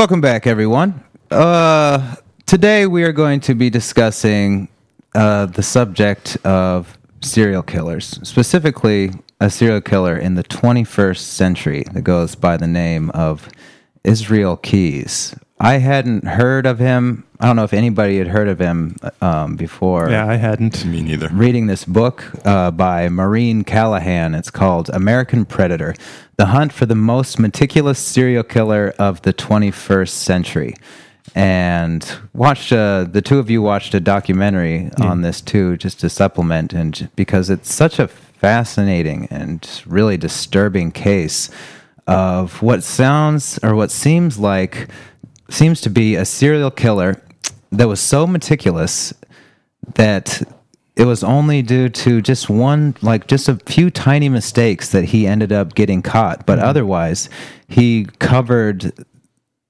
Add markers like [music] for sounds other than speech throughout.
Welcome back, everyone. Uh, today we are going to be discussing uh, the subject of serial killers, specifically a serial killer in the 21st century that goes by the name of Israel Keyes. I hadn't heard of him. I don't know if anybody had heard of him um, before. Yeah, I hadn't. Me neither. reading this book uh, by Maureen Callahan. It's called American Predator The Hunt for the Most Meticulous Serial Killer of the 21st Century. And watched uh, the two of you watched a documentary on this too, just to supplement, and because it's such a fascinating and really disturbing case of what sounds or what seems like seems to be a serial killer that was so meticulous that it was only due to just one like just a few tiny mistakes that he ended up getting caught. But mm-hmm. otherwise he covered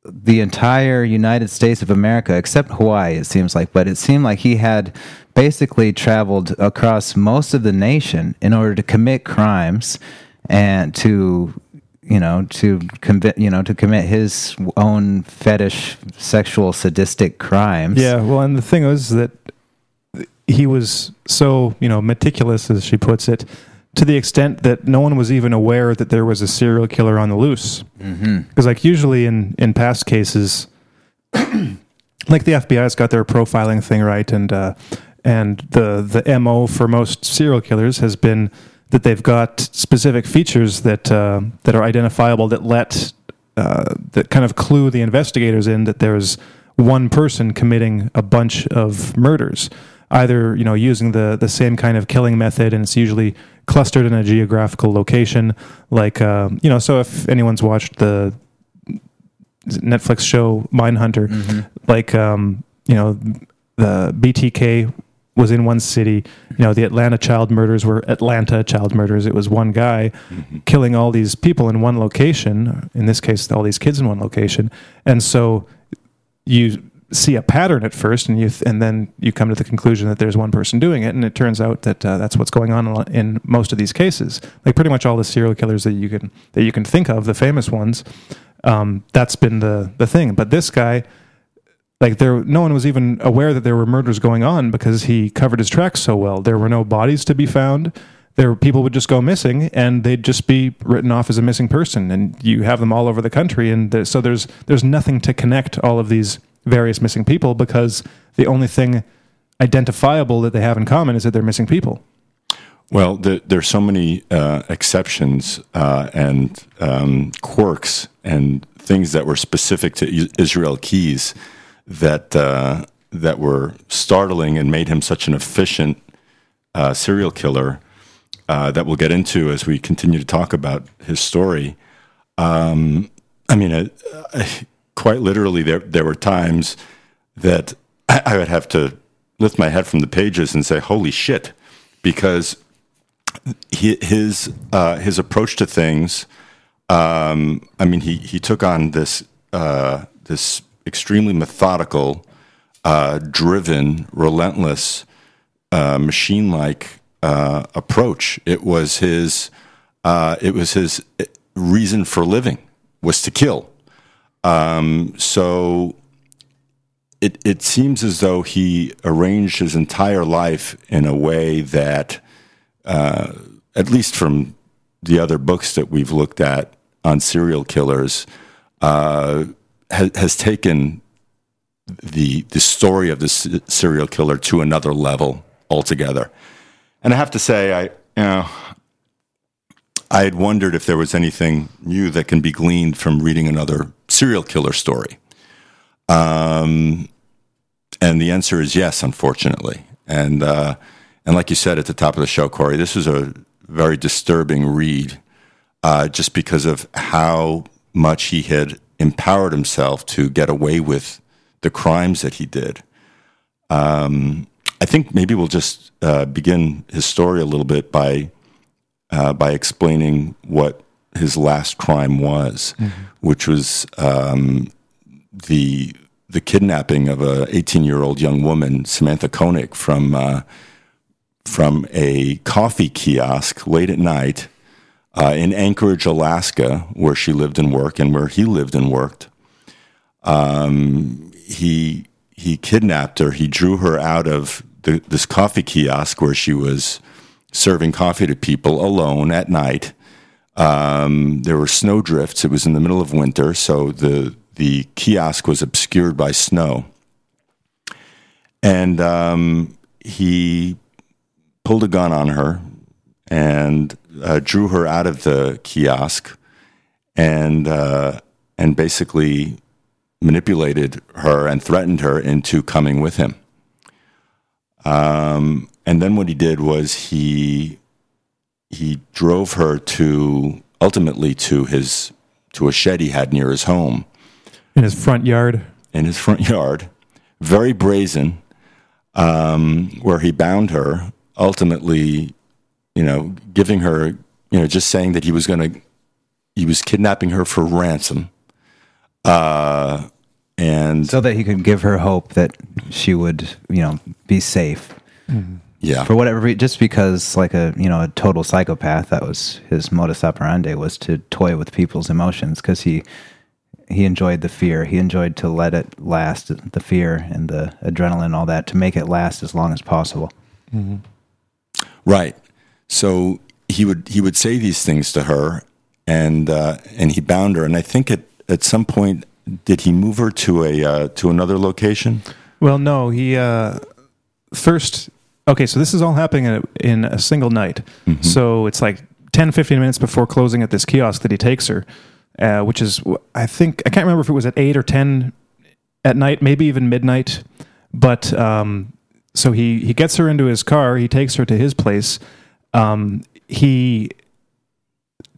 the entire United States of America except Hawaii it seems like. But it seemed like he had basically traveled across most of the nation in order to commit crimes and to you know to commit you know to commit his own fetish sexual sadistic crimes Yeah, well, and the thing was that he was so, you know, meticulous, as she puts it, to the extent that no one was even aware that there was a serial killer on the loose. Because, like, usually in, in past cases, [coughs] like the FBI's got their profiling thing right, and uh, and the the mo for most serial killers has been that they've got specific features that uh, that are identifiable that let uh, that kind of clue the investigators in that there's one person committing a bunch of murders, either you know using the the same kind of killing method, and it's usually clustered in a geographical location, like um, you know. So if anyone's watched the Netflix show Mindhunter, like um, you know the BTK was in one city. You know the Atlanta child murders were Atlanta child murders. It was one guy killing all these people in one location. In this case, all these kids in one location, and so you see a pattern at first, and you th- and then you come to the conclusion that there's one person doing it, and it turns out that uh, that's what's going on in most of these cases. Like pretty much all the serial killers that you can that you can think of, the famous ones, um, that's been the the thing. But this guy, like there, no one was even aware that there were murders going on because he covered his tracks so well. There were no bodies to be found. There, people would just go missing, and they'd just be written off as a missing person. And you have them all over the country, and so there's there's nothing to connect all of these various missing people because the only thing identifiable that they have in common is that they're missing people. Well, the, there's so many uh, exceptions uh, and um, quirks and things that were specific to Israel Keyes that uh, that were startling and made him such an efficient uh, serial killer uh, that we'll get into as we continue to talk about his story. Um, I mean, uh, uh, quite literally, there there were times that I, I would have to lift my head from the pages and say, "Holy shit!" because his uh, his approach to things. Um, I mean, he he took on this uh, this extremely methodical, uh, driven, relentless, uh, machine like uh, approach. It was his uh, it was his reason for living was to kill. Um, so it it seems as though he arranged his entire life in a way that uh, at least from the other books that we've looked at on serial killers, uh, has, has taken the the story of this serial killer to another level altogether. And I have to say, I you know, I had wondered if there was anything new that can be gleaned from reading another serial killer story. Um, and the answer is yes, unfortunately. And uh, and like you said at the top of the show, Corey, this is a very disturbing read, uh, just because of how much he had empowered himself to get away with the crimes that he did. Um, I think maybe we'll just uh, begin his story a little bit by uh, by explaining what his last crime was, which was um, the the kidnapping of a 18 year old young woman, Samantha Koenig, from uh, from a coffee kiosk late at night uh, in Anchorage, Alaska, where she lived and worked, and where he lived and worked. Um, he he kidnapped her. He drew her out of the, this coffee kiosk where she was serving coffee to people alone at night. Um, there were snow drifts. It was in the middle of winter, so the the kiosk was obscured by snow. And um, he pulled a gun on her and uh, drew her out of the kiosk and uh, and basically manipulated her and threatened her into coming with him. Um, and then what he did was he he drove her to ultimately to his to a shed he had near his home in his front yard. in his front yard, very brazen, um, where he bound her, ultimately, you know, giving her, you know, just saying that he was going to, he was kidnapping her for ransom. Uh, and so that he could give her hope that she would, you know, be safe yeah, for whatever reason. Just because, like a you know, a total psychopath, that was his modus operandi was to toy with people's emotions because he he enjoyed the fear. He enjoyed to let it last, the fear and the adrenaline, all that, to make it last as long as possible. Right. So he would he would say these things to her, and uh, and he bound her. And I think at at some point, did he move her to a uh, to another location? Well, no, he uh, first. Okay, so this is all happening in a, in a single night. So it's like 10, 15 minutes before closing at this kiosk that he takes her, uh, which is, I think, I can't remember if it was at 8 or 10 at night, maybe even midnight. But um, so he, he gets her into his car, he takes her to his place. Um, he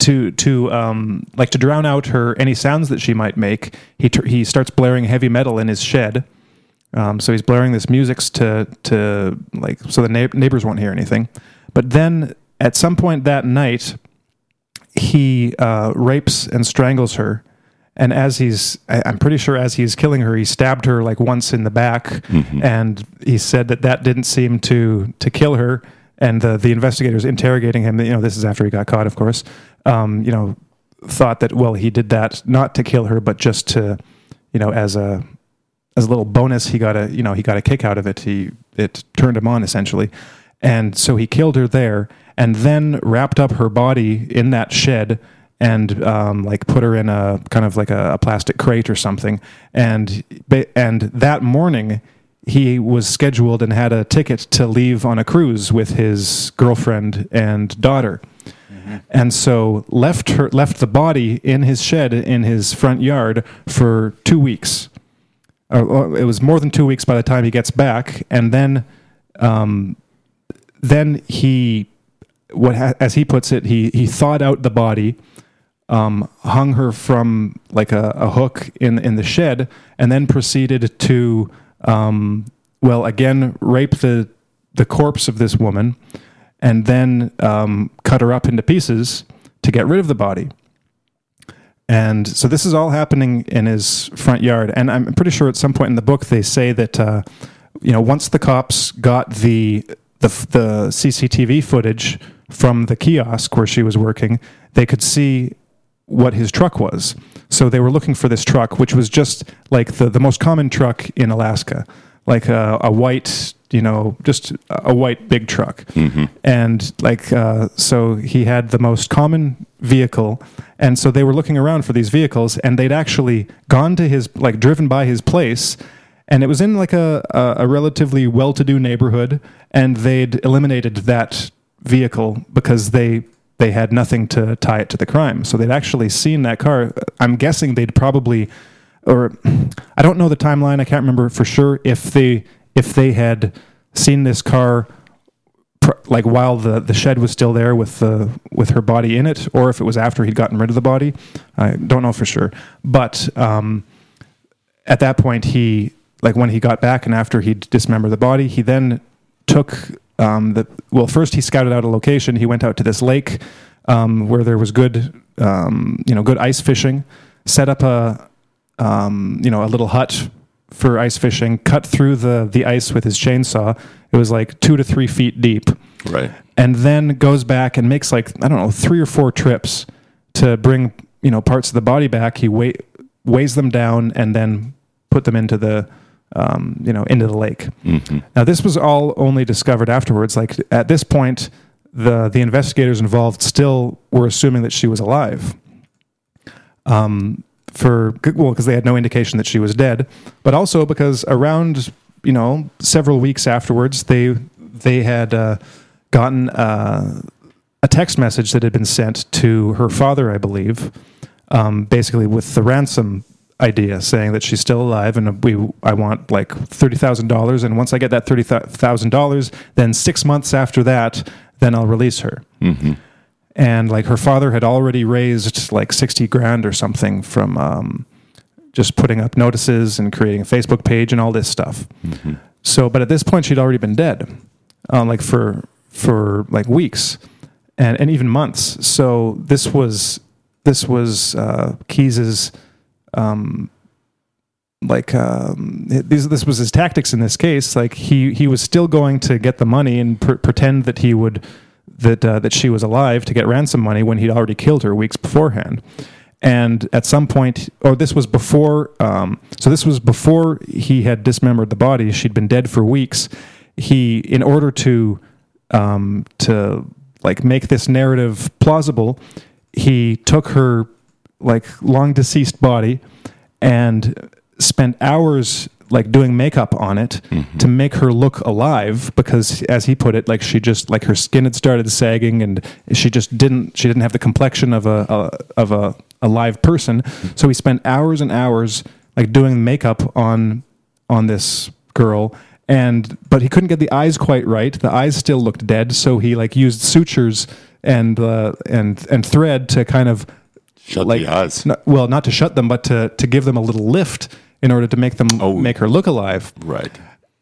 to to um, like to drown out her any sounds that she might make. He tr- he starts blaring heavy metal in his shed. Um, so he's blaring this music to to like so the neigh- neighbors won't hear anything. But then at some point that night, he uh, rapes and strangles her. And as he's, I- I'm pretty sure as he's killing her, he stabbed her like once in the back, and he said that that didn't seem to to kill her. And the the investigators interrogating him, you know, this is after he got caught, of course. Um, you know, thought that well, he did that not to kill her, but just to, you know, as a as a little bonus, he got a you know he got a kick out of it. He it turned him on essentially, and so he killed her there, and then wrapped up her body in that shed and um, like put her in a kind of like a, a plastic crate or something. And and that morning he was scheduled and had a ticket to leave on a cruise with his girlfriend and daughter. And so left her left the body in his shed in his front yard for two weeks. Uh, it was more than two weeks by the time he gets back, and then, um, then he, what ha- as he puts it, he he thawed out the body, um, hung her from like a, a hook in in the shed, and then proceeded to, um, well, again rape the the corpse of this woman, and then um, cut her up into pieces to get rid of the body. And so this is all happening in his front yard. And I'm pretty sure at some point in the book they say that uh, you know once the cops got the the, the CCTV footage from the kiosk where she was working, they could see what his truck was. So they were looking for this truck, which was just like the, the most common truck in Alaska, like a, a white, you know, just a white big truck. And like, uh, so he had the most common vehicle. And so they were looking around for these vehicles and they'd actually gone to his, like, driven by his place. And it was in like a, a, a relatively well to do neighborhood. And they'd eliminated that vehicle because they they had nothing to tie it to the crime. So they'd actually seen that car. I'm guessing they'd probably, or I don't know the timeline. I can't remember for sure if they if they had seen this car like while the, the shed was still there with the with her body in it, or if it was after he'd gotten rid of the body. I don't know for sure. But um, at that point, he like when he got back and after he'd dismembered the body, he then took um, the well. First, he scouted out a location. He went out to this lake um, where there was good, um, you know, good ice fishing. Set up a, um, you know, a little hut for ice fishing. Cut through the the ice with his chainsaw. It was like two to three feet deep Right. and then goes back and makes like I don't know three or four trips to bring you know parts of the body back. He wait weighs them down, and then put them into the um, you know into the lake. Now this was all only discovered afterwards. Like at this point, the the investigators involved still were assuming that she was alive. Um, for well, because they had no indication that she was dead, but also because around you know several weeks afterwards, they they had uh, gotten uh, a text message that had been sent to her father, I believe, um, basically with the ransom idea, saying that she's still alive and we I want like thirty thousand dollars, and once I get that thirty thousand dollars, then six months after that, then I'll release her. And like her father had already raised like sixty grand or something from um, just putting up notices and creating a Facebook page and all this stuff. So, but at this point, she'd already been dead, um, like for for like weeks and and even months. So this was this was uh, Keyes's um, like um, this this was his tactics in this case. Like he he was still going to get the money and pr- pretend that he would that uh, that she was alive to get ransom money when he'd already killed her weeks beforehand. And at some point, or this was before, um, so this was before he had dismembered the body. She'd been dead for weeks. He, in order to um, to like make this narrative plausible, he took her like long deceased body and spent hours like doing makeup on it to make her look alive because as he put it like she just like her skin had started sagging and she just didn't she didn't have the complexion of a, a of a, a live person. So he spent hours and hours like doing makeup on on this girl and but he couldn't get the eyes quite right. The eyes still looked dead. So he like used sutures and uh, and and thread to kind of Shut like the eyes. not- well, not to shut them, but to to give them a little lift in order to make them Oh. make her look alive. Right.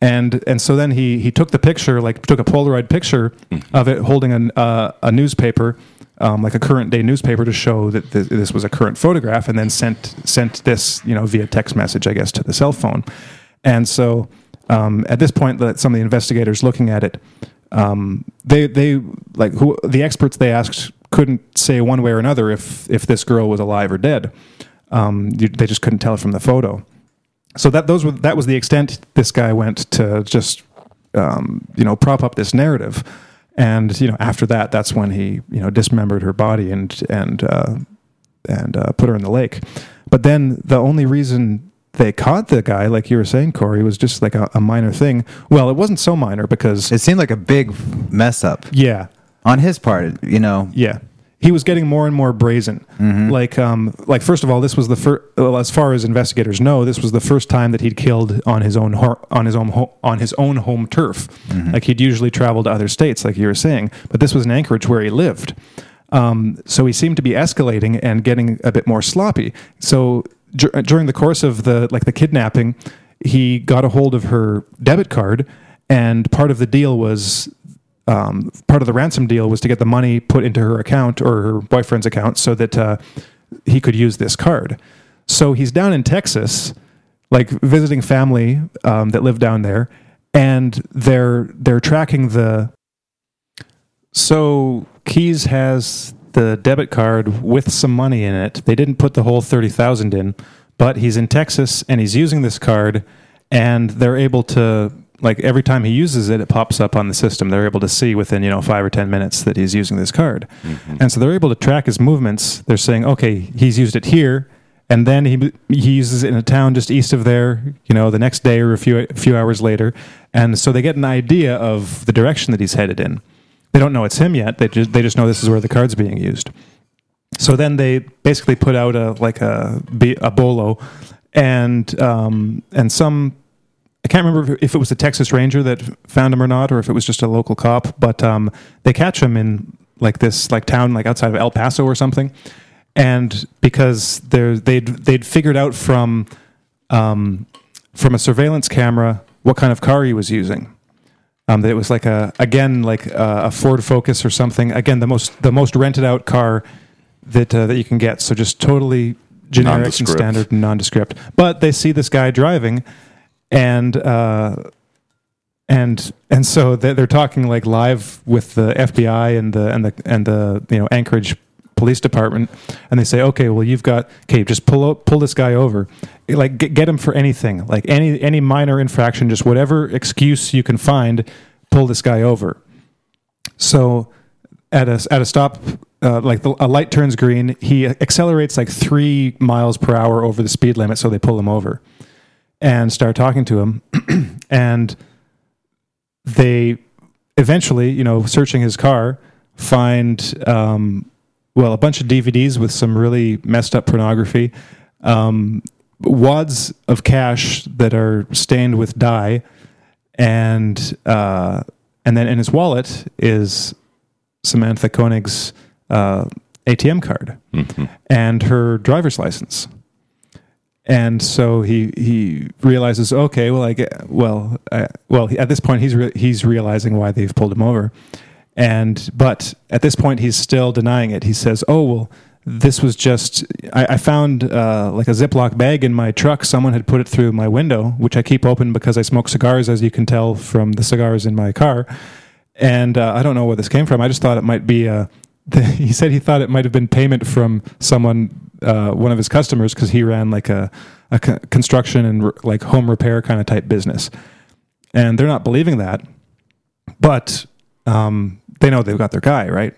And and so then he he took the picture, like took a Polaroid picture of it, holding an, uh, a newspaper, um, like a current day newspaper, to show that th- this was a current photograph, and then sent sent this you know via text message, I guess, to the cell phone. And so um, at this point, that some of the investigators looking at it, um, they they like who the experts they asked couldn't say one way or another if if this girl was alive or dead. Um, you, they just couldn't tell from the photo. So that those were that was the extent this guy went to just um, you know prop up this narrative, and you know after that that's when he you know dismembered her body and and uh, and uh, put her in the lake. But then the only reason they caught the guy, like you were saying, Corey, was just like a, a minor thing. Well, it wasn't so minor because It seemed like a big mess up yeah, on his part. You know, yeah. He was getting more and more brazen. Like, um, like first of all, this was the first. Well, as far as investigators know, this was the first time that he'd killed on his own on his own ho- on his own home turf. Like he'd usually travel to other states, like you were saying, but this was in Anchorage where he lived. Um, so he seemed to be escalating and getting a bit more sloppy. So dur- during the course of the like the kidnapping, he got a hold of her debit card, and part of the deal was um, part of the ransom deal was to get the money put into her account or her boyfriend's account so that uh, he could use this card. So he's down in Texas, like visiting family um, that live down there, and they're they're tracking the. So Keyes has the debit card with some money in it. They didn't put the whole thirty thousand in, but he's in Texas and he's using this card, and they're able to like every time he uses it, it pops up on the system. They're able to see within you know five or ten minutes that he's using this card, and so they're able to track his movements. They're saying, okay, he's used it here, and then he he uses it in a town just east of there. You know, the next day or a few a few hours later, and so they get an idea of the direction that he's headed in. They don't know it's him yet. They just they just know this is where the card's being used. So then they basically put out a like a a bolo, and um, and some I can't remember if it was a Texas Ranger that found him or not, or if it was just a local cop. But um, they catch him in like this like town like outside of El Paso or something, and because they're they'd they'd figured out from um, from a surveillance camera what kind of car he was using. Um, that it was like a again like a, a Ford Focus or something. Again, the most the most rented out car that uh, that you can get. So just totally generic and standard and nondescript. But they see this guy driving, and uh, and and so they're, talking like live with the FBI and the and the and the you know Anchorage police department, and they say, "Okay, well, you've got okay, just pull o- pull this guy over, like get, get him for anything, like any any minor infraction, just whatever excuse you can find, pull this guy over." So at a at a stop, uh, like the, a light turns green, he accelerates like three miles per hour over the speed limit, so they pull him over and start talking to him, [clears throat] and they eventually, you know, searching his car, find um, well a bunch of DVDs with some really messed up pornography, um, wads of cash that are stained with dye, and uh, and then in his wallet is Samantha Koenig's uh, ATM card and her driver's license. And so he he realizes, okay, well, I get, well, I, well, at this point he's re- he's realizing why they've pulled him over, and but at this point he's still denying it. He says, oh well, this was just I, I found uh, like a Ziploc bag in my truck. Someone had put it through my window, which I keep open because I smoke cigars, as you can tell from the cigars in my car. And uh, I don't know where this came from. I just thought it might be. Uh, [laughs] he said he thought it might have been payment from someone, uh, one of his customers, because he ran like a, a co- construction and like home repair kind of type business. And they're not believing that, but um, they know they've got their guy right.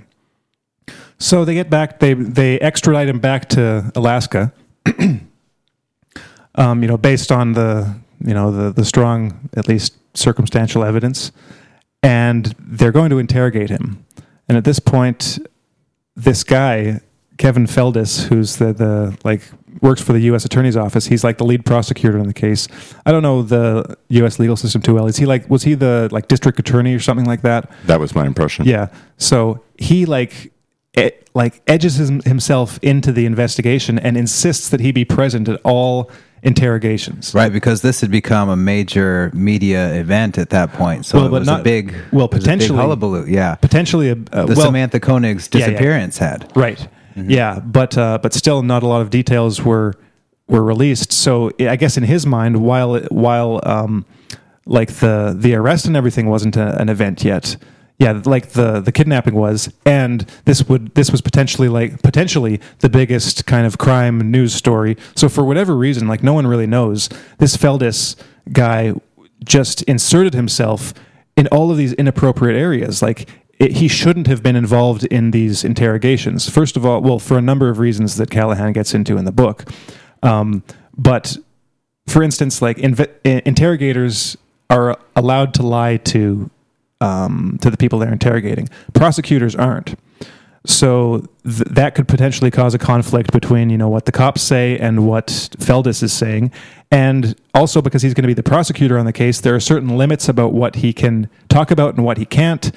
So they get back. They they extradite him back to Alaska. [clears throat] um, you know, based on the you know the the strong at least circumstantial evidence, and they're going to interrogate him. And at this point, this guy Kevin Feldis, who's the the like works for the U.S. Attorney's Office, he's like the lead prosecutor in the case. I don't know the U.S. legal system too well. Is he like was he the like district attorney or something like that? That was my impression. Yeah. So he like e- like edges his, himself into the investigation and insists that he be present at all interrogations. Right, because this had become a major media event at that point. So Well, it was not- a big, well, it was a big potentially- hullabaloo. Yeah, Potentially a uh, the well, Samantha Koenig's yeah, yeah. disappearance had. Right. Yeah, but uh, but still, not a lot of details were were released. So I guess in his mind, while while um, like the the arrest and everything wasn't a, an event yet. Yeah, like the the kidnapping was, and this would this was potentially like potentially the biggest kind of crime news story. So for whatever reason, like no one really knows, this Feldis guy just inserted himself in all of these inappropriate areas. Like it, he shouldn't have been involved in these interrogations. First of all, well, for a number of reasons that Callahan gets into in the book. Um, but for instance, like interrogators are allowed to lie to um, to the people they're interrogating. Prosecutors aren't. So th- that could potentially cause a conflict between you know what the cops say and what Feldis is saying, and also because he's going to be the prosecutor on the case, there are certain limits about what he can talk about and what he can't,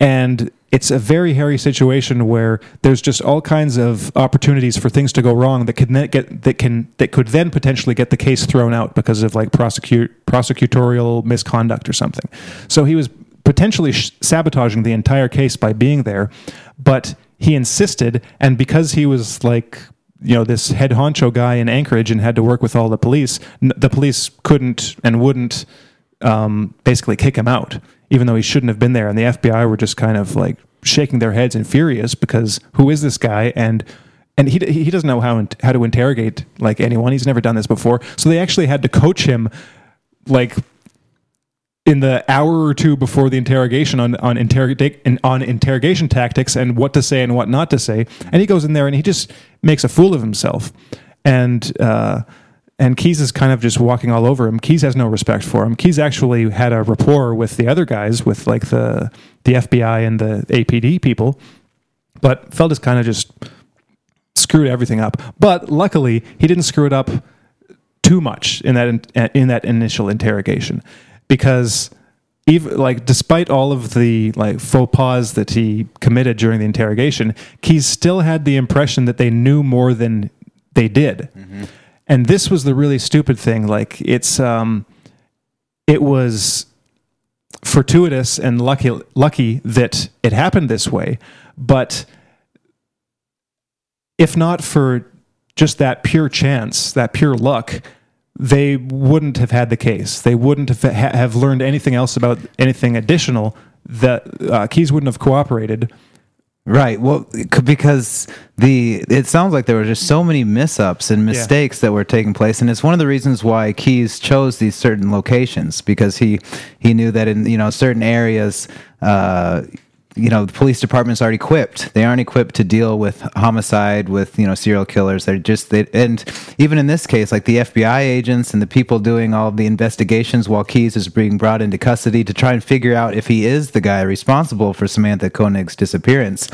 and it's a very hairy situation where there's just all kinds of opportunities for things to go wrong that could get that can that could then potentially get the case thrown out because of like prosecute prosecutorial misconduct or something. So he was potentially sh- sabotaging the entire case by being there, but he insisted, and because he was like you know this head honcho guy in Anchorage and had to work with all the police, n- the police couldn't and wouldn't um, basically kick him out, even though he shouldn't have been there. And the FBI were just kind of like shaking their heads and furious because who is this guy? And and he he doesn't know how how to interrogate like anyone. He's never done this before, so they actually had to coach him like in the hour or two before the interrogation on on interrogate on interrogation tactics and what to say and what not to say. And he goes in there and he just makes a fool of himself. And uh, and Keyes is kind of just walking all over him. Keyes has no respect for him. Keyes actually had a rapport with the other guys, with like the the FBI and the APD people. But Feldis kind of just screwed everything up. But luckily, he didn't screw it up too much in that in uh, that initial interrogation because even like despite all of the like faux pas that he committed during the interrogation Keyes still had the impression that they knew more than they did mm-hmm. And this was the really stupid thing like it's um it was fortuitous and lucky lucky that it happened this way but if not for just that pure chance, that pure luck, they wouldn't have had the case. They wouldn't have, ha- have learned anything else about anything additional. That uh, Keyes wouldn't have cooperated, Right. Well, because the it sounds like there were just so many missups and mistakes that were taking place, and it's one of the reasons why Keyes chose these certain locations because he he knew that in you know certain areas. Uh, you know the police departments aren't equipped. They aren't equipped to deal with homicide with you know serial killers. They're just they and even in this case like the fbi agents and the people doing all the investigations while keyes is being brought into custody to try and figure out if he is the guy responsible for samantha koenig's disappearance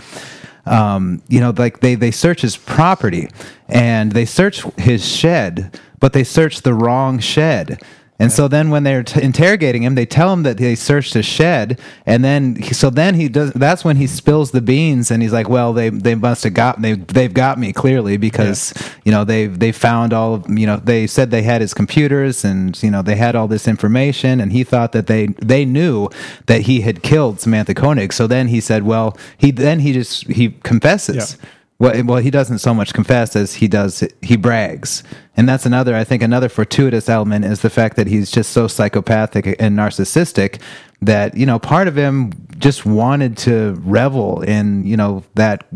um, you know like they they search his property and they search his shed but they search the wrong shed and so then when they're t- interrogating him, they tell him that they searched his shed, and then so then he does. That's when he spills the beans, and he's like, "Well, they they must have got they they've got me clearly because you know they've they found all of you know they said they had his computers and you know they had all this information, and he thought that they they knew that he had killed Samantha Koenig. So then he said, "Well, he then he just he confesses." Yeah. Well, well, he doesn't so much confess as he does. He brags, and that's another. I think another fortuitous element is the fact that he's just so psychopathic and narcissistic that you know part of him just wanted to revel in you know that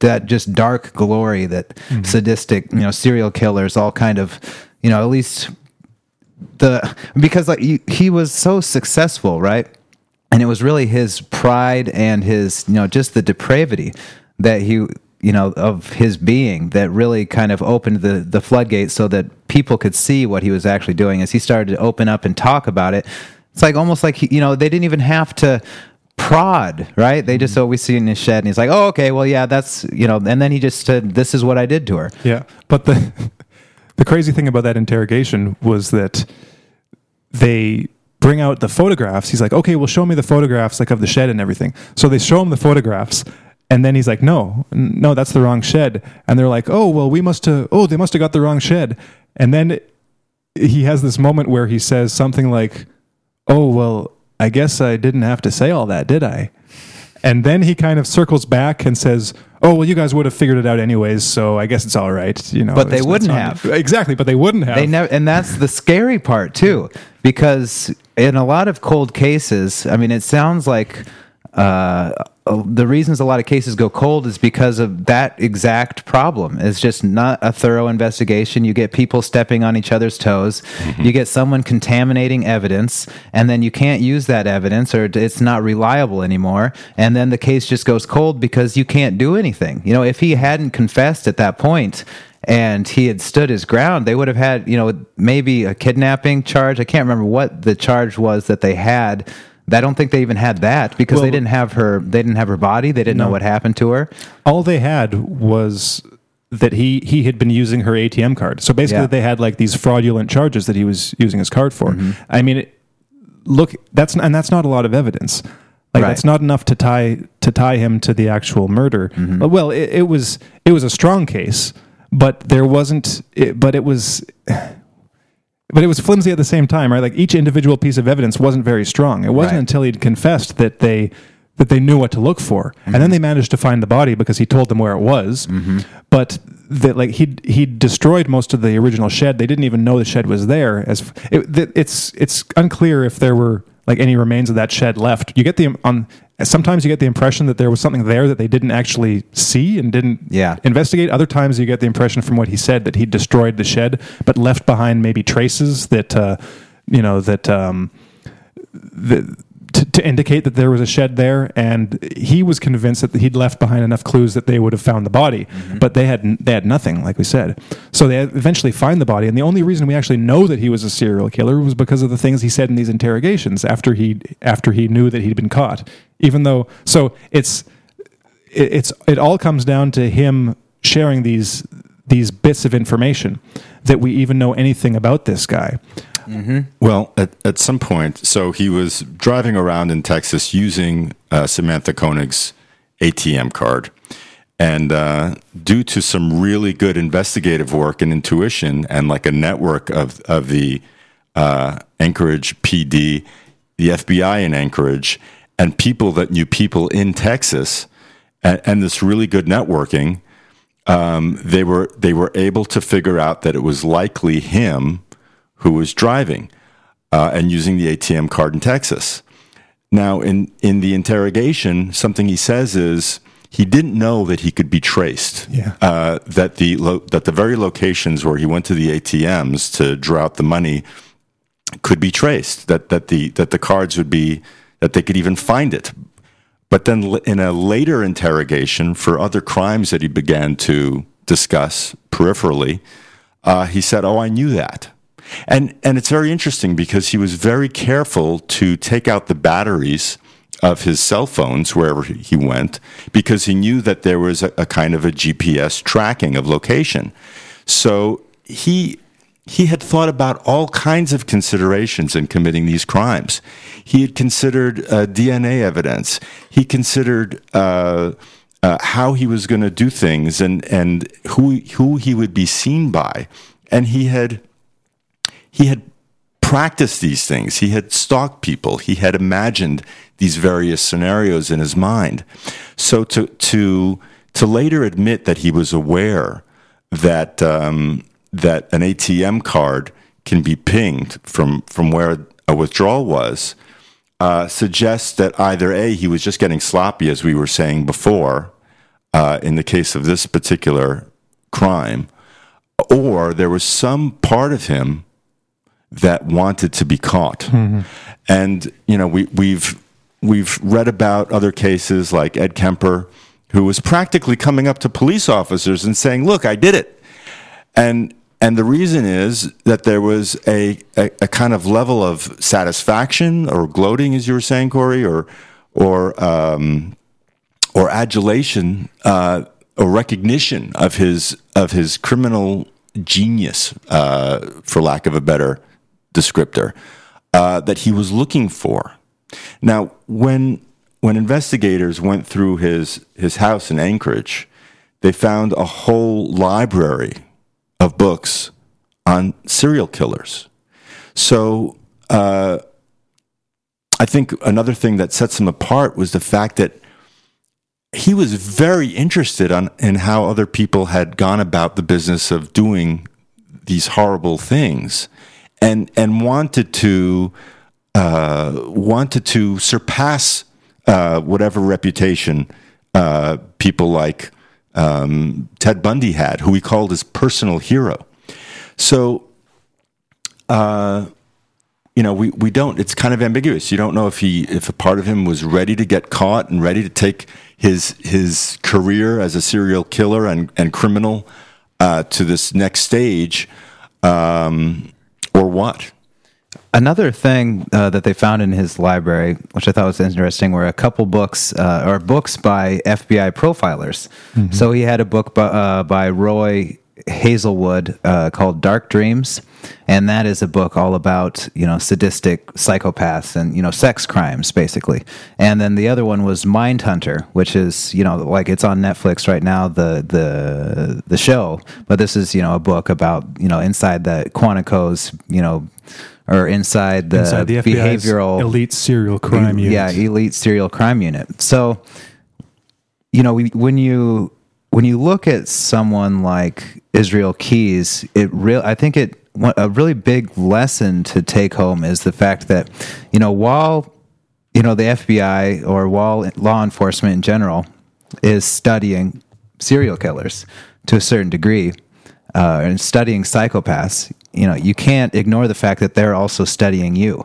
that just dark glory that mm-hmm. sadistic you know serial killers all kind of you know at least the because like he, he was so successful, right? And it was really his pride and his you know just the depravity that he you know of his being that really kind of opened the the floodgates so that people could see what he was actually doing as he started to open up and talk about it. It's like almost like he, you know they didn't even have to prod, right? They just mm-hmm. always see in his shed and he's like, "Oh, okay, well, yeah, that's you know," and then he just said, "This is what I did to her." Yeah, but the [laughs] the crazy thing about that interrogation was that they bring out the photographs. He's like, "Okay, well, show me the photographs, like of the shed and everything." So they show him the photographs, and then he's like, "No, no, that's the wrong shed." And they're like, "Oh, well, we must have. Oh, they must have got the wrong shed." And then he has this moment where he says something like, "Oh, well, I guess I didn't have to say all that, did I?" And then he kind of circles back and says, "Oh, well, you guys would have figured it out anyways, so I guess it's all right." You know, But they wouldn't have. exactly. But they wouldn't have. They never, and that's the scary part too, because in a lot of cold cases, I mean, it sounds like uh, the reasons a lot of cases go cold is because of that exact problem. It's just not a thorough investigation. You get people stepping on each other's toes. You get someone contaminating evidence, and then you can't use that evidence, or it's not reliable anymore. And then the case just goes cold because you can't do anything. You know, if he hadn't confessed at that point and he had stood his ground, they would have had, you know, maybe a kidnapping charge. I can't remember what the charge was that they had. I don't think they even had that because they didn't have her. They didn't have her body. They didn't know what happened to her. all they had was that he he had been using her ATM card. So basically, Yeah. they had like these fraudulent charges that he was using his card for. Mm-hmm. I mean, it, look, that's and that's not a lot of evidence. Like Right. that's not enough to tie to tie him to the actual murder. Mm-hmm. Well, it, it was it was a strong case, but there wasn't. It, but it was. But it was flimsy at the same time, right? Like each individual piece of evidence wasn't very strong. It wasn't Right. until he'd confessed that they that they knew what to look for, and Mm-hmm. then they managed to find the body because he told them where it was. But that like he he destroyed most of the original shed. They didn't even know the shed was there. As it, it's it's unclear if there were like any remains of that shed left. You get the on sometimes you get the impression that there was something there that they didn't actually see and didn't Yeah. investigate. Other times you get the impression from what he said that he destroyed the shed, but left behind maybe traces that uh, you know that um, that to, indicate that there was a shed there, and he was convinced that he'd left behind enough clues that they would have found the body, mm-hmm. but they had they had nothing, like we said. So they eventually find the body, and the only reason we actually know that he was a serial killer was because of the things he said in these interrogations after he after he knew that he'd been caught. Even though, so it's it, it's it all comes down to him sharing these these bits of information that we even know anything about this guy. Well, at, at some point, so he was driving around in Texas using uh, Samantha Koenig's ATM card. And uh, due to some really good investigative work and intuition, and like a network of, of the uh, Anchorage PD, the FBI in Anchorage, and people that knew people in Texas, and, and this really good networking, um, they were they were able to figure out that it was likely him who was driving uh, and using the ATM card in Texas. Now, in in the interrogation, something he says is he didn't know that he could be traced. Yeah. Uh, that the lo- that the very locations where he went to the ATMs to draw out the money could be traced. That that the that the cards would be that they could even find it. But then in a later interrogation for other crimes that he began to discuss peripherally, uh, he said, "Oh, I knew that." And and it's very interesting because he was very careful to take out the batteries of his cell phones wherever he went because he knew that there was a, a kind of a GPS tracking of location. So he he had thought about all kinds of considerations in committing these crimes. He had considered uh, DNA evidence. He considered uh, uh, how he was going to do things and and who who he would be seen by, and he had he had practiced these things. He had stalked people. He had imagined these various scenarios in his mind. So to to to later admit that he was aware that um, that an ATM card can be pinged from from where a withdrawal was uh, suggests that either a he was just getting sloppy, as we were saying before, uh, in the case of this particular crime, or there was some part of him that wanted to be caught. And you know, we, we've we've read about other cases like Ed Kemper, who was practically coming up to police officers and saying, "Look, I did it," and and the reason is that there was a, a, a kind of level of satisfaction or gloating, as you were saying, Corey, or or um, or adulation uh, or recognition of his of his criminal genius, uh, for lack of a better descriptor, uh, that he was looking for. Now, when when investigators went through his his house in Anchorage, they found a whole library of books on serial killers. So. Uh, I think another thing that sets him apart was the fact that he was very interested on, in how other people had gone about the business of doing these horrible things and and wanted to uh, wanted to surpass uh, whatever reputation uh, people like um, Ted Bundy had, who he called his personal hero. So you know, we, we don't. It's kind of ambiguous. You don't know if he if a part of him was ready to get caught and ready to take his his career as a serial killer and and criminal uh, to this next stage, um, or what. Another thing uh, that they found in his library, which I thought was interesting, were a couple books uh, or books by FBI profilers. So he had a book by, uh, by Roy Hazelwood uh, called Dark Dreams, and that is a book all about you know sadistic psychopaths and you know sex crimes basically. And then the other one was Mindhunter, which is you know like it's on Netflix right now the the the show, but this is you know a book about you know inside the Quantico's you know or inside the, Inside the behavioral elite serial crime unit. yeah, elite serial crime unit. So, you know, we, when you when you look at someone like Israel Keyes, it real I think it a really big lesson to take home is the fact that you know while you know the FBI or while law enforcement in general is studying serial killers to a certain degree uh, and studying psychopaths, you know, you can't ignore the fact that they're also studying you.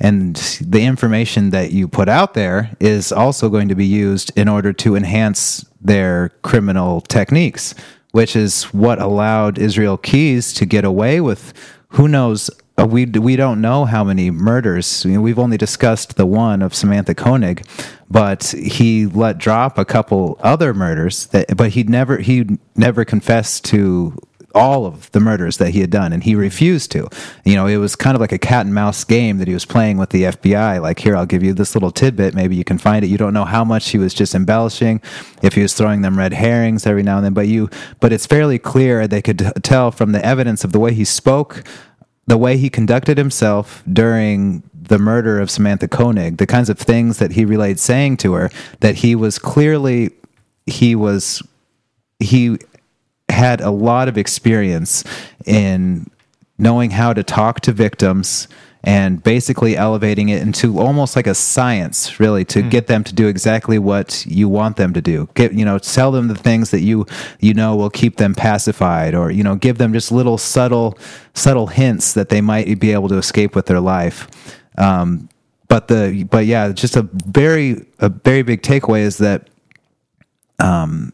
And the information that you put out there is also going to be used in order to enhance their criminal techniques, which is what allowed Israel Keyes to get away with who knows. uh, We, we don't know how many murders. We've only discussed the one of Samantha Koenig, but he let drop a couple other murders. That, but he never he never confessed to all of the murders that he had done and he refused to. You know it was kind of like a cat and mouse game that he was playing with the fbi like here i'll give you this little tidbit. Maybe you can find it. You don't know how much he was just embellishing if he was throwing them red herrings every now and then but you but it's fairly clear they could tell from the evidence of the way he spoke the way he conducted himself during the murder of Samantha Koenig, the kinds of things that he relayed saying to her, that he was clearly he was he had a lot of experience in knowing how to talk to victims and basically elevating it into almost like a science, really, to get them to do exactly what you want them to do. Get you know, tell them the things that you you know will keep them pacified, or you know, give them just little subtle subtle hints that they might be able to escape with their life. Um, but the but yeah, just a very a very big takeaway is that um,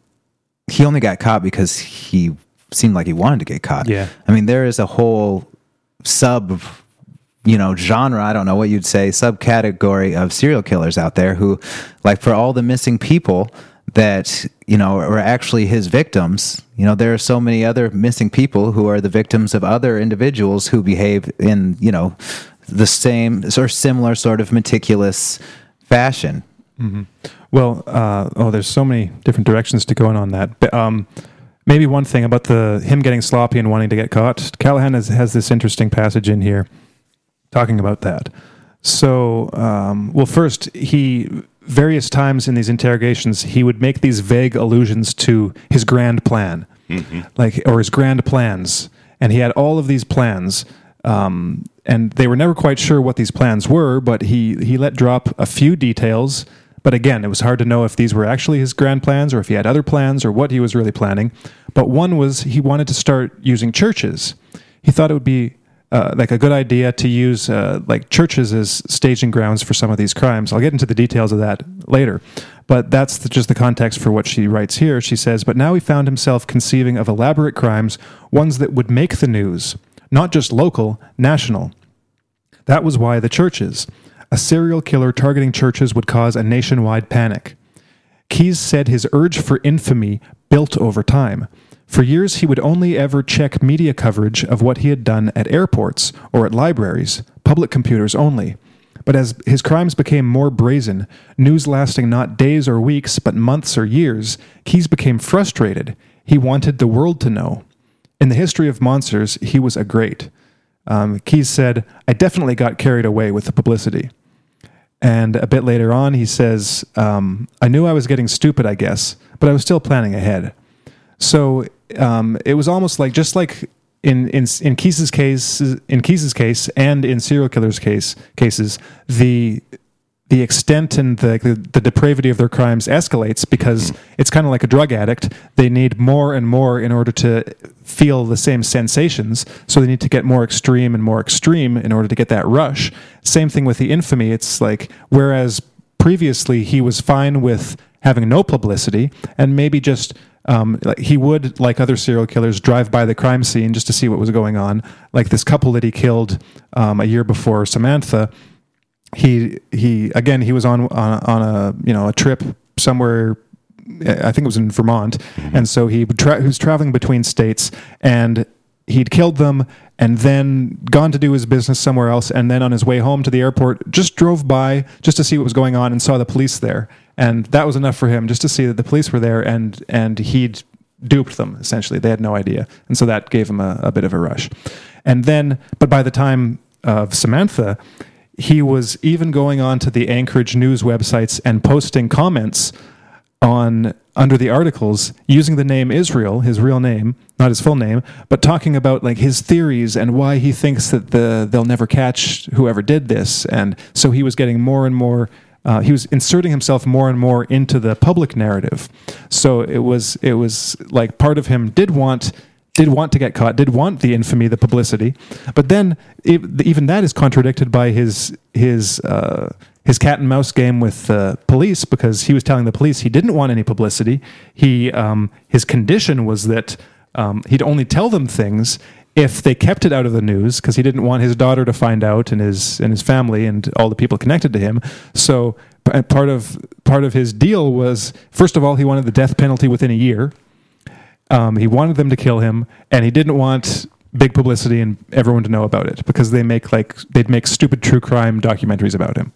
he only got caught because he seemed like he wanted to get caught. Yeah. I mean, there is a whole sub, you know, genre, I don't know what you'd say, subcategory of serial killers out there who, like, for all the missing people that, you know, are actually his victims, you know, there are so many other missing people who are the victims of other individuals who behave in, you know, the same or similar sort of meticulous fashion. Well, uh, oh, there's so many different directions to go in on that. But, um, maybe one thing about the him getting sloppy and wanting to get caught. Callahan has, has this interesting passage in here talking about that. So, um, well, first he various times in these interrogations he would make these vague allusions to his grand plan, like or his grand plans, and he had all of these plans. Um, and they were never quite sure what these plans were, but he, he let drop a few details. But again, it was hard to know if these were actually his grand plans or if he had other plans or what he was really planning. But one was he wanted to start using churches. He thought it would be uh, like a good idea to use uh, like churches as staging grounds for some of these crimes. I'll get into the details of that later. But that's the, just the context for what she writes here. She says, But now he found himself conceiving of elaborate crimes, ones that would make the news, not just local, national. That was why the churches. A serial killer targeting churches would cause a nationwide panic. Keyes said his urge for infamy built over time. For years, he would only ever check media coverage of what he had done at airports or at libraries, public computers only. But as his crimes became more brazen, news lasting not days or weeks, but months or years, Keyes became frustrated. He wanted the world to know. In the history of monsters, he was a great. Um, Keyes said, I definitely got carried away with the publicity. And a bit later on, he says, um, I knew I was getting stupid, I guess, but I was still planning ahead. So um, it was almost like just like in in in Keyes's case, in Keyes's case, and in serial killers' case cases, the the extent and the, the, the depravity of their crimes escalates because it's kind of like a drug addict. They need more and more in order to feel the same sensations. So they need to get more extreme and more extreme in order to get that rush. Same thing with the infamy. It's like, whereas previously he was fine with having no publicity and maybe just um, he would, like other serial killers, drive by the crime scene just to see what was going on. Like this couple that he killed um, a year before Samantha he he again he was on on, on a you know a trip somewhere I think it was in Vermont. Mm-hmm. And so he, tra- he was traveling between states and he'd killed them and then gone to do his business somewhere else. And then on his way home to the airport just drove by just to see what was going on and saw the police there. And that was enough for him just to see that the police were there and and he'd duped them essentially. They had no idea. And so that gave him a, a bit of a rush. And then but by the time of Samantha he was even going on to the Anchorage news websites and posting comments on under the articles using the name Israel, his real name, not his full name, but talking about like his theories and why he thinks that the they'll never catch whoever did this, and so he was getting more and more. Uh, he was inserting himself more and more into the public narrative. So it was it was like part of him did want did want to get caught, did want the infamy, the publicity, but then even that is contradicted by his his uh, his cat and mouse game with the police because he was telling the police he didn't want any publicity. He um, his condition was that um, he'd only tell them things if they kept it out of the news because he didn't want his daughter to find out and his and his family and all the people connected to him. So part of part of his deal was first of all he wanted the death penalty within a year. Um, he wanted them to kill him, and he didn't want big publicity and everyone to know about it because they make like they'd make stupid true crime documentaries about him.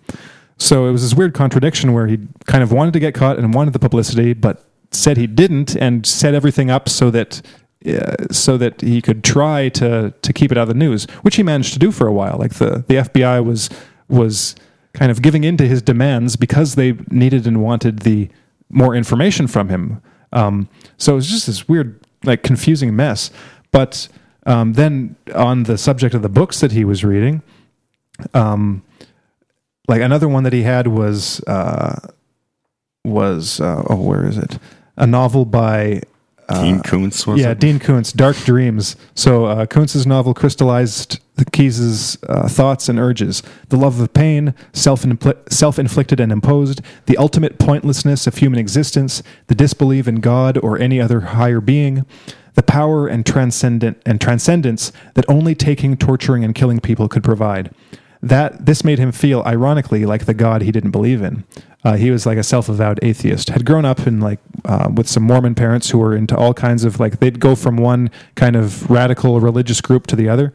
So it was this weird contradiction where he kind of wanted to get caught and wanted the publicity, but said he didn't and set everything up so that uh, so that he could try to to keep it out of the news, which he managed to do for a while. Like the the FBI was was kind of giving in to his demands because they needed and wanted the more information from him. Um, so it was just this weird, like confusing mess. But um, then on the subject of the books that he was reading, like another one that he had was uh, was uh, oh where is it a novel by Dean Koontz was yeah it? Dean Koontz Dark Dreams. So uh, Koontz's novel crystallized the Keyes's uh, thoughts and urges. The love of pain self self inflicted and imposed the ultimate pointlessness of human existence the disbelief in God or any other higher being the power and transcendent and transcendence that only taking torturing and killing people could provide. That this made him feel ironically like the god he didn't believe in uh, he was like a self-avowed atheist had grown up in like uh, with some mormon parents who were into all kinds of like they'd go from one kind of radical religious group to the other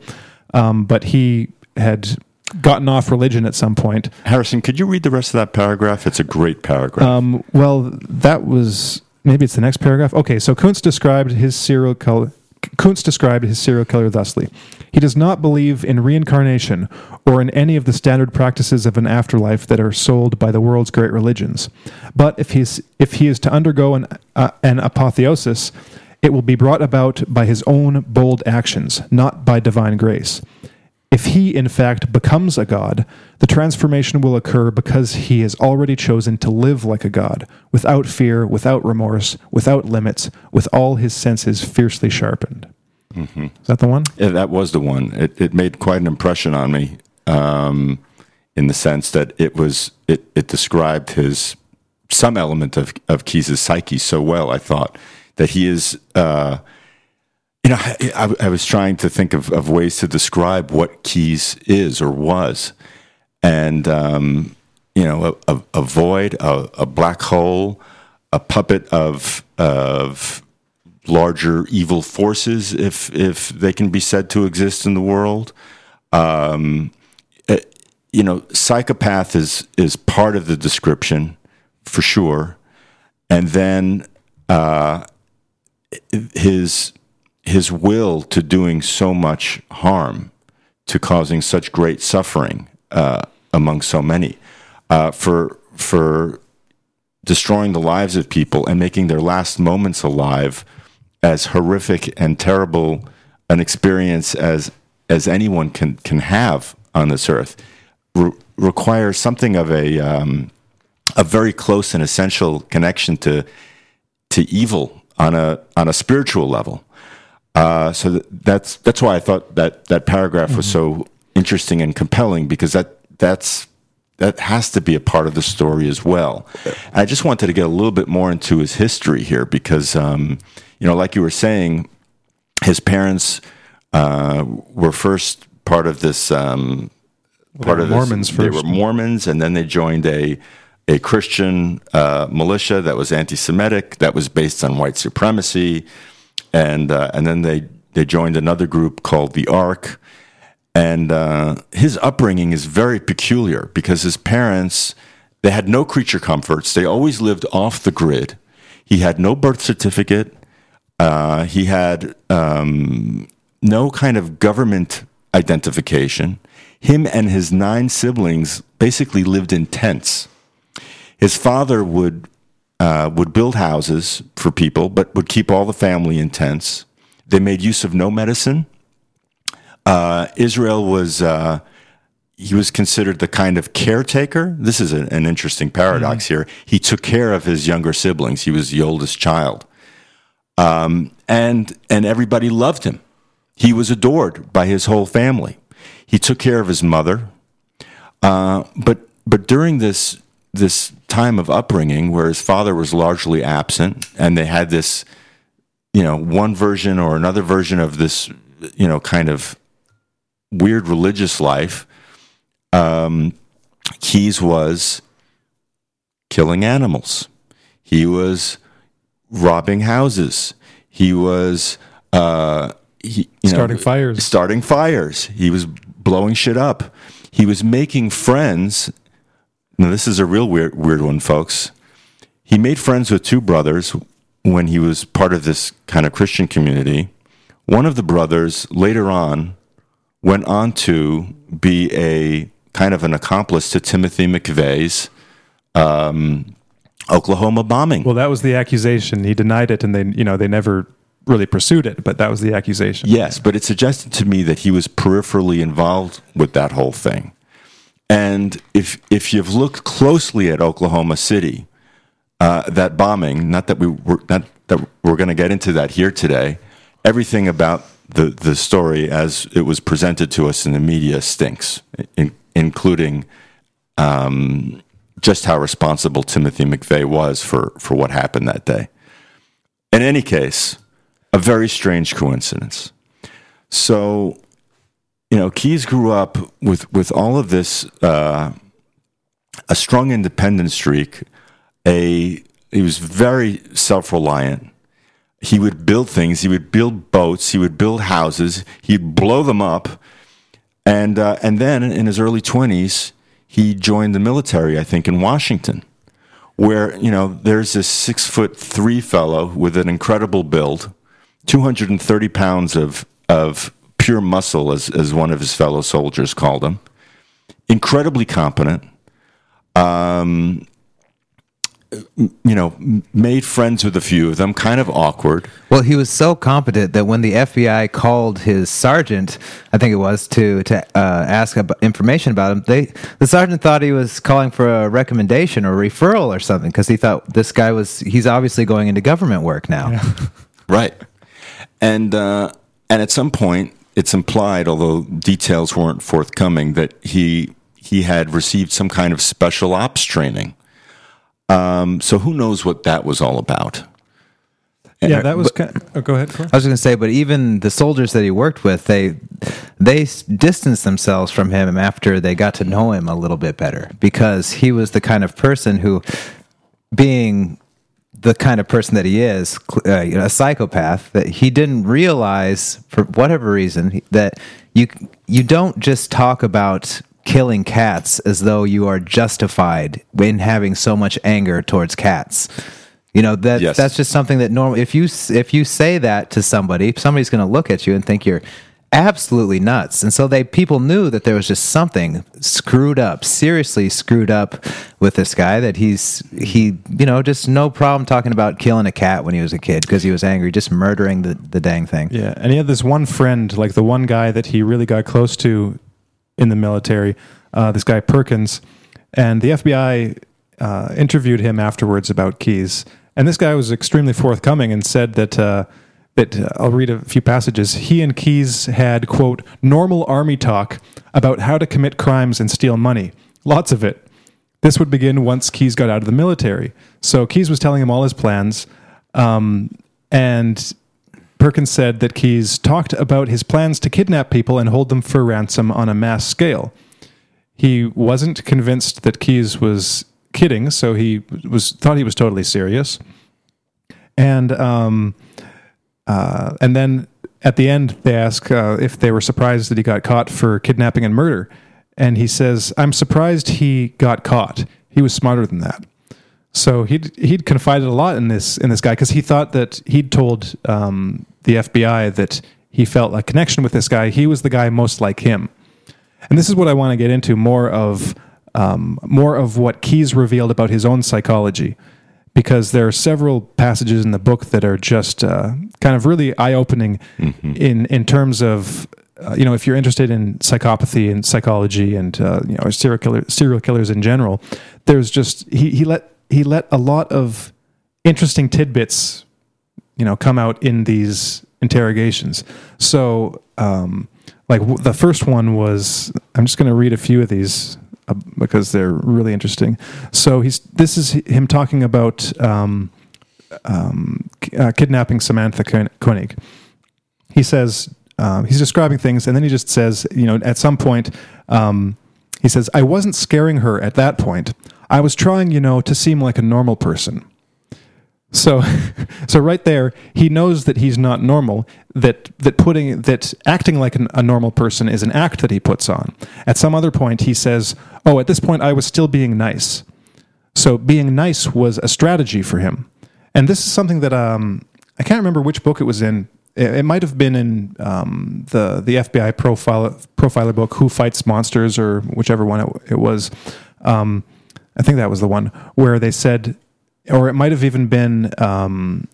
um, but he had gotten off religion at some point Harrison, could you read the rest of that paragraph? It's a great paragraph. um, well, that was maybe it's the next paragraph. Okay, so Koontz described his serial killer. Koontz described his serial killer thusly: He does not believe in reincarnation or in any of the standard practices of an afterlife that are sold by the world's great religions. But if he's if he is to undergo an uh, an apotheosis, it will be brought about by his own bold actions, not by divine grace. If he, in fact, becomes a god, the transformation will occur because he has already chosen to live like a god, without fear, without remorse, without limits, with all his senses fiercely sharpened. Is that the one? Yeah, that was the one. It, it made quite an impression on me, um, in the sense that it was it, it described his some element of of Keyes' psyche so well. I thought that he is. Uh, you know, I, I, I was trying to think of, of ways to describe what Keyes is or was, and um, you know, a, a, a void, a, a black hole, a puppet of of larger evil forces, if if they can be said to exist in the world. Um, eh, you know, psychopath is is part of the description for sure, and then uh, his his will to doing so much harm, to causing such great suffering uh, among so many, uh, for for destroying the lives of people and making their last moments alive as horrific and terrible an experience as as anyone can can have on this earth re- requires something of a um, a very close and essential connection to to evil on a on a spiritual level. Uh, so that, that's that's why I thought that that paragraph was so interesting and compelling because that that's that has to be a part of the story as well. I just wanted to get a little bit more into his history here because, um, you know, like you were saying, his parents uh, were first part of this. Um, part of this- Mormons They were Mormons, and then they joined a a Christian uh, militia that was anti-Semitic, that was based on white supremacy, and uh, and then they they joined another group called the Ark. And uh, his upbringing is very peculiar because his parents they had no creature comforts. They always lived off the grid. He had no birth certificate. Uh, he had um, no kind of government identification. Him and his nine siblings basically lived in tents. His father would uh, would build houses for people, but would keep all the family in tents. They made use of no medicine. Uh, Israel was uh, he was considered the kind of caretaker. This is a, an interesting paradox here. He took care of his younger siblings. He was the oldest child, um, and and everybody loved him. He was adored by his whole family. He took care of his mother, uh, but but during this this time of upbringing, where his father was largely absent, and they had this, you know, one version or another version of this, you know, kind of weird religious life. Um, Keyes was killing animals. He was robbing houses. He was uh, he, Starting know, fires. Starting fires. He was blowing shit up. He was making friends. Now this is a real weird weird one, folks. He made friends with two brothers when he was part of this kind of Christian community. One of the brothers later on went on to be a kind of an accomplice to Timothy McVeigh's um, Oklahoma bombing. Well, that was the accusation. He denied it, and they, you know, they never really pursued it. But that was the accusation. Yes, but it suggested to me that he was peripherally involved with that whole thing. And if if you've looked closely at Oklahoma City, uh, that bombing, not that we were not that we're going to get into that here today, everything about the the story as it was presented to us in the media stinks, in, including um, just how responsible Timothy McVeigh was for for what happened that day. In any case, a very strange coincidence. So you know, Keyes grew up with with all of this, uh, a strong independent streak. A he was very self reliant. He would build things. He would build boats. He would build houses. He'd blow them up, and uh, and then in his early twenties, he joined the military. I think in Washington, where you know there's this six foot three fellow with an incredible build, two hundred and thirty pounds of of pure muscle, as, as one of his fellow soldiers called him. Incredibly competent. Um, you know, made friends with a few of them, kind of awkward. Well, he was so competent that when the FBI called his sergeant, I think it was to to uh, ask about information about him, they the sergeant thought he was calling for a recommendation or referral or something because he thought this guy was he's obviously going into government work now. Yeah. [laughs] right, and uh, and at some point it's implied, although details weren't forthcoming, that he he had received some kind of special ops training. Um, so who knows what that was all about? Yeah, that was. But, kind of, oh, go ahead. Corey. I was going to say, but even the soldiers that he worked with, they they distanced themselves from him after they got to know him a little bit better because he was the kind of person who, being the kind of person that he is, uh, you know, a psychopath, that he didn't realize for whatever reason that you you don't just talk about killing cats as though you are justified in having so much anger towards cats. You know that yes. that's just something that normal. If you if you say that to somebody, somebody's going to look at you and think you're absolutely nuts. And so they people knew that there was just something screwed up, seriously screwed up with this guy that he's he you know just no problem talking about killing a cat when he was a kid because he was angry, just murdering the the dang thing. Yeah, and he had this one friend, like the one guy that he really got close to in the military, uh, this guy Perkins, and the FBI uh, interviewed him afterwards about Keyes. And this guy was extremely forthcoming and said that uh, uh, I'll read a few passages. He and Keyes had, quote, normal army talk about how to commit crimes and steal money. Lots of it. This would begin once Keyes got out of the military. So Keyes was telling him all his plans. Um, and Perkins said that Keyes talked about his plans to kidnap people and hold them for ransom on a mass scale. He wasn't convinced that Keyes was kidding, so he was thought he was totally serious. And um, uh, and then at the end, they ask uh, if they were surprised that he got caught for kidnapping and murder. And he says, I'm surprised he got caught. He was smarter than that. So he'd, he'd confided a lot in this, in this guy because he thought that he'd told um, the FBI that he felt a connection with this guy. He was the guy most like him. And this is what I want to get into more of, um, more of what Keyes revealed about his own psychology because there are several passages in the book that are just uh, kind of really eye opening mm-hmm. in in terms of. Uh, you know, if you're interested in psychopathy and psychology and uh, you know serial killer, serial killers in general, there's just he, he let he let a lot of interesting tidbits, you know, come out in these interrogations. So, um, like w- the first one was, I'm just going to read a few of these uh, because they're really interesting. So he's this is him talking about um, um, uh, kidnapping Samantha Koenig. He says um, he's describing things, and then he just says, you know, at some point, um, he says, "I wasn't scaring her at that point. I was trying, you know, to seem like a normal person." So, [laughs] so right there, he knows that he's not normal. That that putting that acting like an, a normal person is an act that he puts on. At some other point, he says, "Oh, at this point, I was still being nice." So, being nice was a strategy for him, and this is something that um, I can't remember which book it was in. It, might have been in um, the the FBI profile profiler book, "Who Fights Monsters," or whichever one it, it was. Um, I think that was the one where they said or it might have even been um,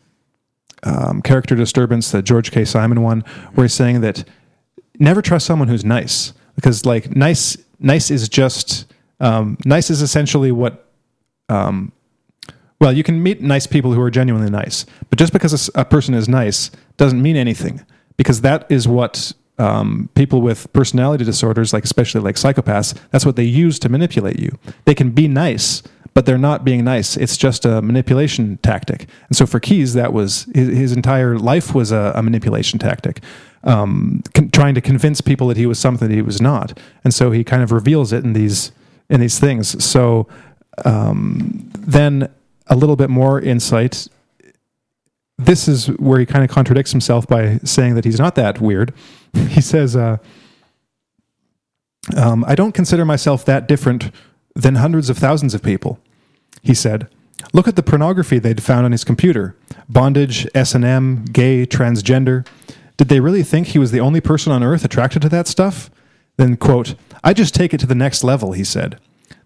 um, character disturbance, the George K. Simon one, where he's saying that never trust someone who's nice because like nice nice is just um, nice is essentially what. Um, well, you can meet nice people who are genuinely nice, but just because a person is nice doesn't mean anything, because that is what um, people with personality disorders, like especially like psychopaths, that's what they use to manipulate you. They can be nice, but they're not being nice. It's just a manipulation tactic. And so for Keyes, that was his, his entire life was a, a manipulation tactic, um, con- trying to convince people that he was something that he was not. And so he kind of reveals it in these in these things. So um, then a little bit more insight. This is where he kind of contradicts himself by saying that he's not that weird. [laughs] He says, uh, um, I don't consider myself that different than hundreds of thousands of people. He said, Look at the pornography they'd found on his computer bondage, S&M, gay, transgender. Did they really think he was the only person on earth attracted to that stuff? Then, quote, I just take it to the next level, he said.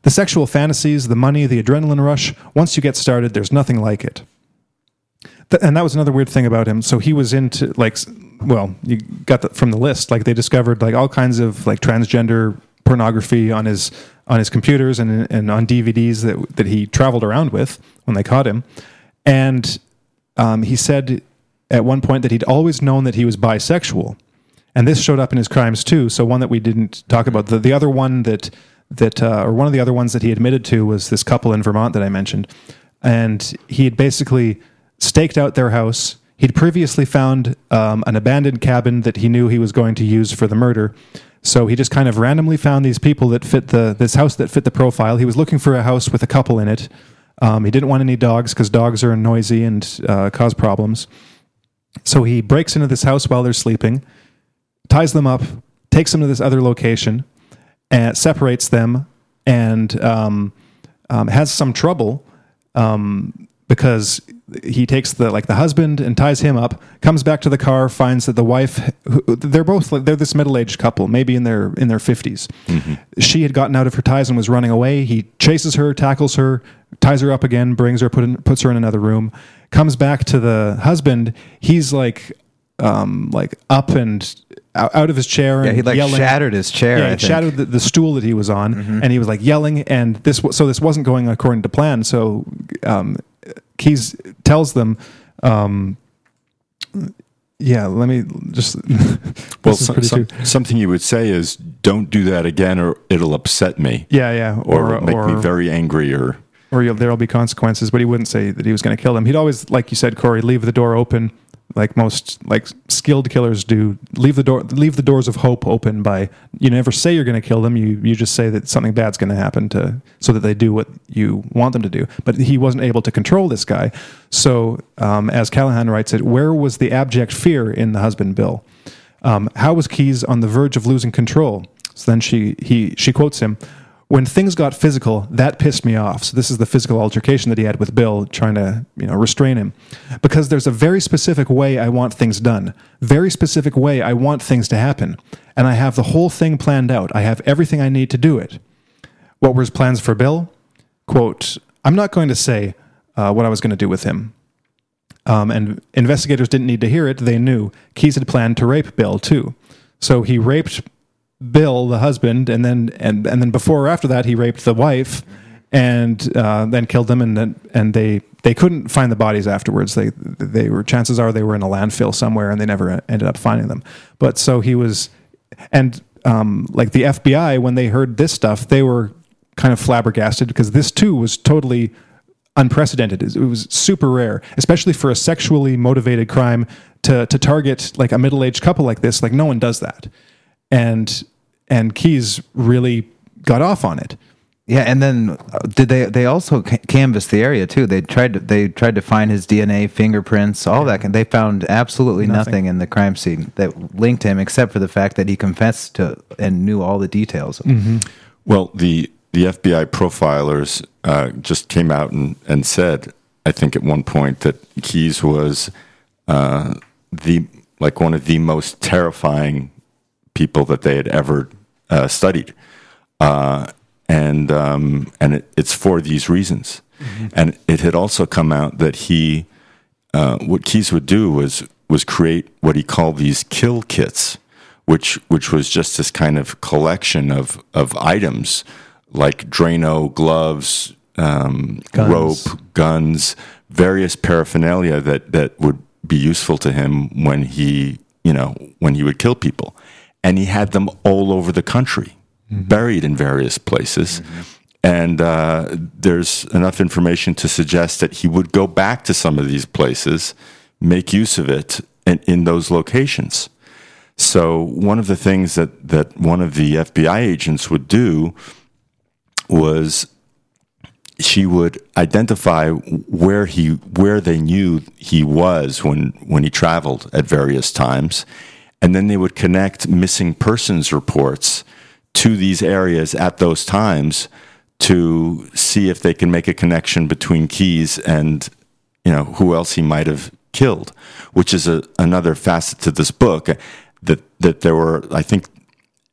The sexual fantasies, the money, the adrenaline rush, once you get started, there's nothing like it. Th- and that was another weird thing about him. So he was into like, well, you got that from the list. Like they discovered like all kinds of like transgender pornography on his on his computers and and on DVDs that that he traveled around with when they caught him. And um, he said at one point that he'd always known that he was bisexual, and this showed up in his crimes too. So one that we didn't talk about the the other one that that uh, or one of the other ones that he admitted to was this couple in Vermont that I mentioned, and he had basically staked out their house. He'd previously found um, an abandoned cabin that he knew he was going to use for the murder. So he just kind of randomly found these people that fit the this house that fit the profile. He was looking for a house with a couple in it. Um, he didn't want any dogs because dogs are noisy and uh, cause problems. So he breaks into this house while they're sleeping, ties them up, takes them to this other location, and separates them, and um, um, has some trouble um, because he takes the like the husband and ties him up. Comes back to the car, finds that the wife. Who, they're both like, they're this middle aged couple, maybe in their in their 50s She had gotten out of her ties and was running away. He chases her, tackles her, ties her up again, brings her, put in, puts her in another room. Comes back to the husband. He's like um, like up and out of his chair and Yeah, he like yelling. shattered his chair. Yeah, I think. shattered the, the stool that he was on, and he was like yelling. And this, so this wasn't going according to plan. So um, Keyes tells them, um, "Yeah, let me just." [laughs] Well, this so- some- something you would say is, "Don't do that again, or it'll upset me, Yeah, yeah, or, or make or, me very angry." Or or you'll, there'll be consequences. But he wouldn't say that he was going to kill them. He'd always, like you said, Corey, leave the door open, like most like skilled killers do. Leave the door, leave the doors of hope open by you never say you're going to kill them. You you just say that something bad's going to happen to so that they do what you want them to do. But he wasn't able to control this guy. So um, as Callahan writes it, where was the abject fear in the husband Bill? Um, how was Keyes on the verge of losing control? So then she he she quotes him. When things got physical, that pissed me off. So this is the physical altercation that he had with Bill, trying to you know restrain him, because there's a very specific way I want things done, very specific way I want things to happen, and I have the whole thing planned out. I have everything I need to do it. What were his plans for Bill? Quote: I'm not going to say uh, what I was going to do with him. Um, and investigators didn't need to hear it. They knew Keyes had planned to rape Bill too. So he raped Bill, the husband, and then and and then before or after that, he raped the wife, and uh, then killed them. And then and they they couldn't find the bodies afterwards. They they were chances are they were in a landfill somewhere, and they never ended up finding them. But so he was, and um, like the FBI when they heard this stuff, they were kind of flabbergasted because this too was totally unprecedented. It was super rare, especially for a sexually motivated crime to to target like a middle aged couple like this. Like no one does that, and and Keyes really got off on it. Yeah, and then uh, did they? They also canvassed the area too. They tried to. They tried to find his DNA, fingerprints, all that. And they found absolutely nothing. Nothing. in the crime scene that linked him, except for the fact that he confessed to and knew all the details. Well, the the FBI profilers uh, just came out and, and said, I think at one point that Keyes was uh, the like one of the most terrifying people that they had ever uh, studied, uh, and um, and it, it's for these reasons. And it had also come out that he, uh, what Keyes would do was was create what he called these kill kits, which which was just this kind of collection of of items like Drano gloves, um, Guns. rope, guns, various paraphernalia that that would be useful to him when he you know when he would kill people, and he had them all over the country, buried in various places. And uh, there's enough information to suggest that he would go back to some of these places, make use of it in, in those locations. So one of the things that, that one of the FBI agents would do was she would identify where he where they knew he was when when he traveled at various times and then they would connect missing persons reports to these areas at those times to see if they can make a connection between Keyes and you know who else he might have killed which is a, another facet to this book that that there were I think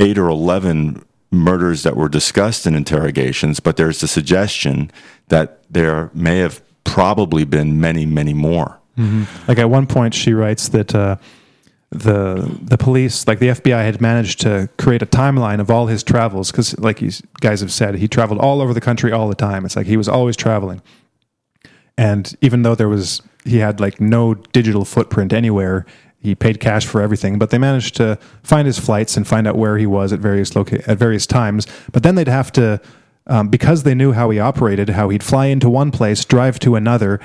8 or 11 murders that were discussed in interrogations, but there's the suggestion that there may have probably been many, many more. Like at one point, she writes that uh, the the police, like the FBI, had managed to create a timeline of all his travels because, like you guys have said, he traveled all over the country all the time. It's like he was always traveling, and even though there was he had like no digital footprint anywhere. He paid cash for everything, but they managed to find his flights and find out where he was at various loca- at various times. But then they'd have to, um, because they knew how he operated, how he'd fly into one place, drive to another,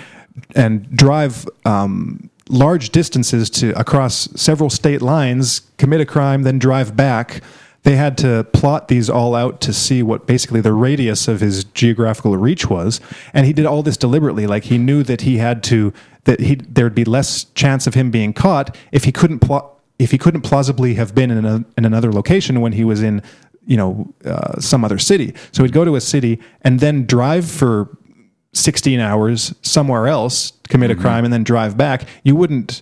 and drive um, large distances to across several state lines, commit a crime, then drive back. They had to plot these all out to see what basically the radius of his geographical reach was, and he did all this deliberately. Like he knew that he had to that he there'd be less chance of him being caught if he couldn't plot if he couldn't plausibly have been in, a, in another location when he was in you know uh, some other city. So he'd go to a city and then drive for 16 hours somewhere else, commit a crime, and then drive back. You wouldn't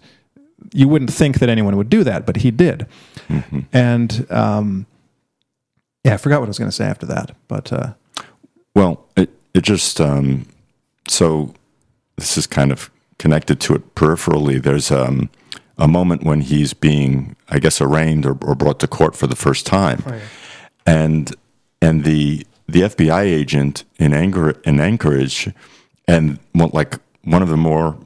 you wouldn't think that anyone would do that, but he did. And um, yeah, I forgot what I was going to say after that, but uh, Well, it, it just, um, so this is kind of connected to it peripherally. There's um, a moment when he's being, I guess, arraigned or, or brought to court for the first time. And, and the, the FBI agent in, Anchor, in Anchorage, and what, like one of the more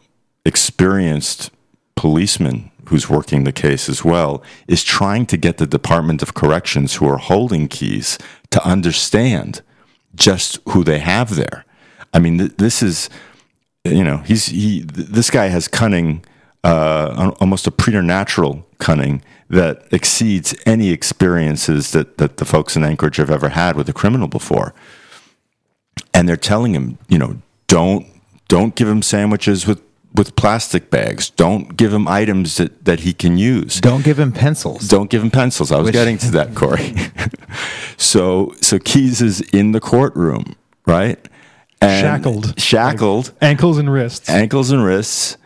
experienced policemen who's working the case as well is trying to get the Department of Corrections who are holding Keyes to understand just who they have there. I mean, th- this is, you know, he's he. th- This guy has cunning, uh, almost a preternatural cunning that exceeds any experiences that that the folks in Anchorage have ever had with a criminal before. And they're telling him, you know, don't don't give him sandwiches with with plastic bags. Don't give him items that that he can use. Don't give him pencils. Don't give him pencils. I was Which- getting to that, Corey. [laughs] so so Keyes is in the courtroom, right? And Shackled. shackled, ankles and wrists. ankles and wrists,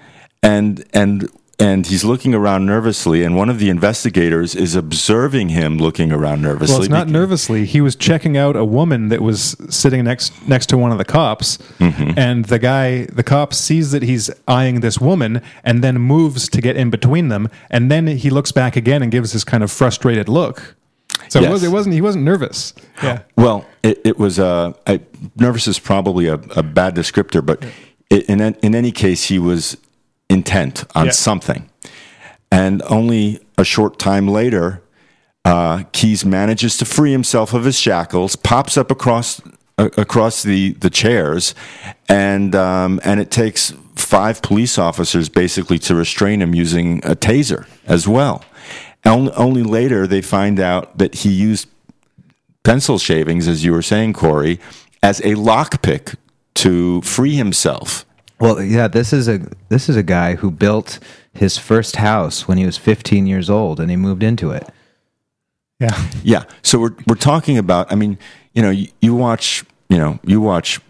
and and and he's looking around nervously. And one of the investigators is observing him looking around nervously. Well, it's not nervously. He was checking out a woman that was sitting next next to one of the cops, Mm-hmm. and the guy, the cop, sees that he's eyeing this woman, and then moves to get in between them, and then he looks back again and gives this kind of frustrated look. So it, was, it wasn't. He wasn't nervous. Yeah. Well, it, it was. Uh, I, nervous is probably a, a bad descriptor, but i in in any case, he was intent on Yeah. something, and only a short time later, uh, Keyes manages to free himself of his shackles, pops up across uh, across the the chairs, and um, and it takes five police officers basically to restrain him using a taser as well. Only, only later they find out that he used pencil shavings, as you were saying, Corey, as a lockpick to free himself. Well, yeah, this is a this is a guy who built his first house when he was 15 years old, and he moved into it. Yeah. Yeah. So we're we're talking about. I mean, you know, you, you watch, you know, you watch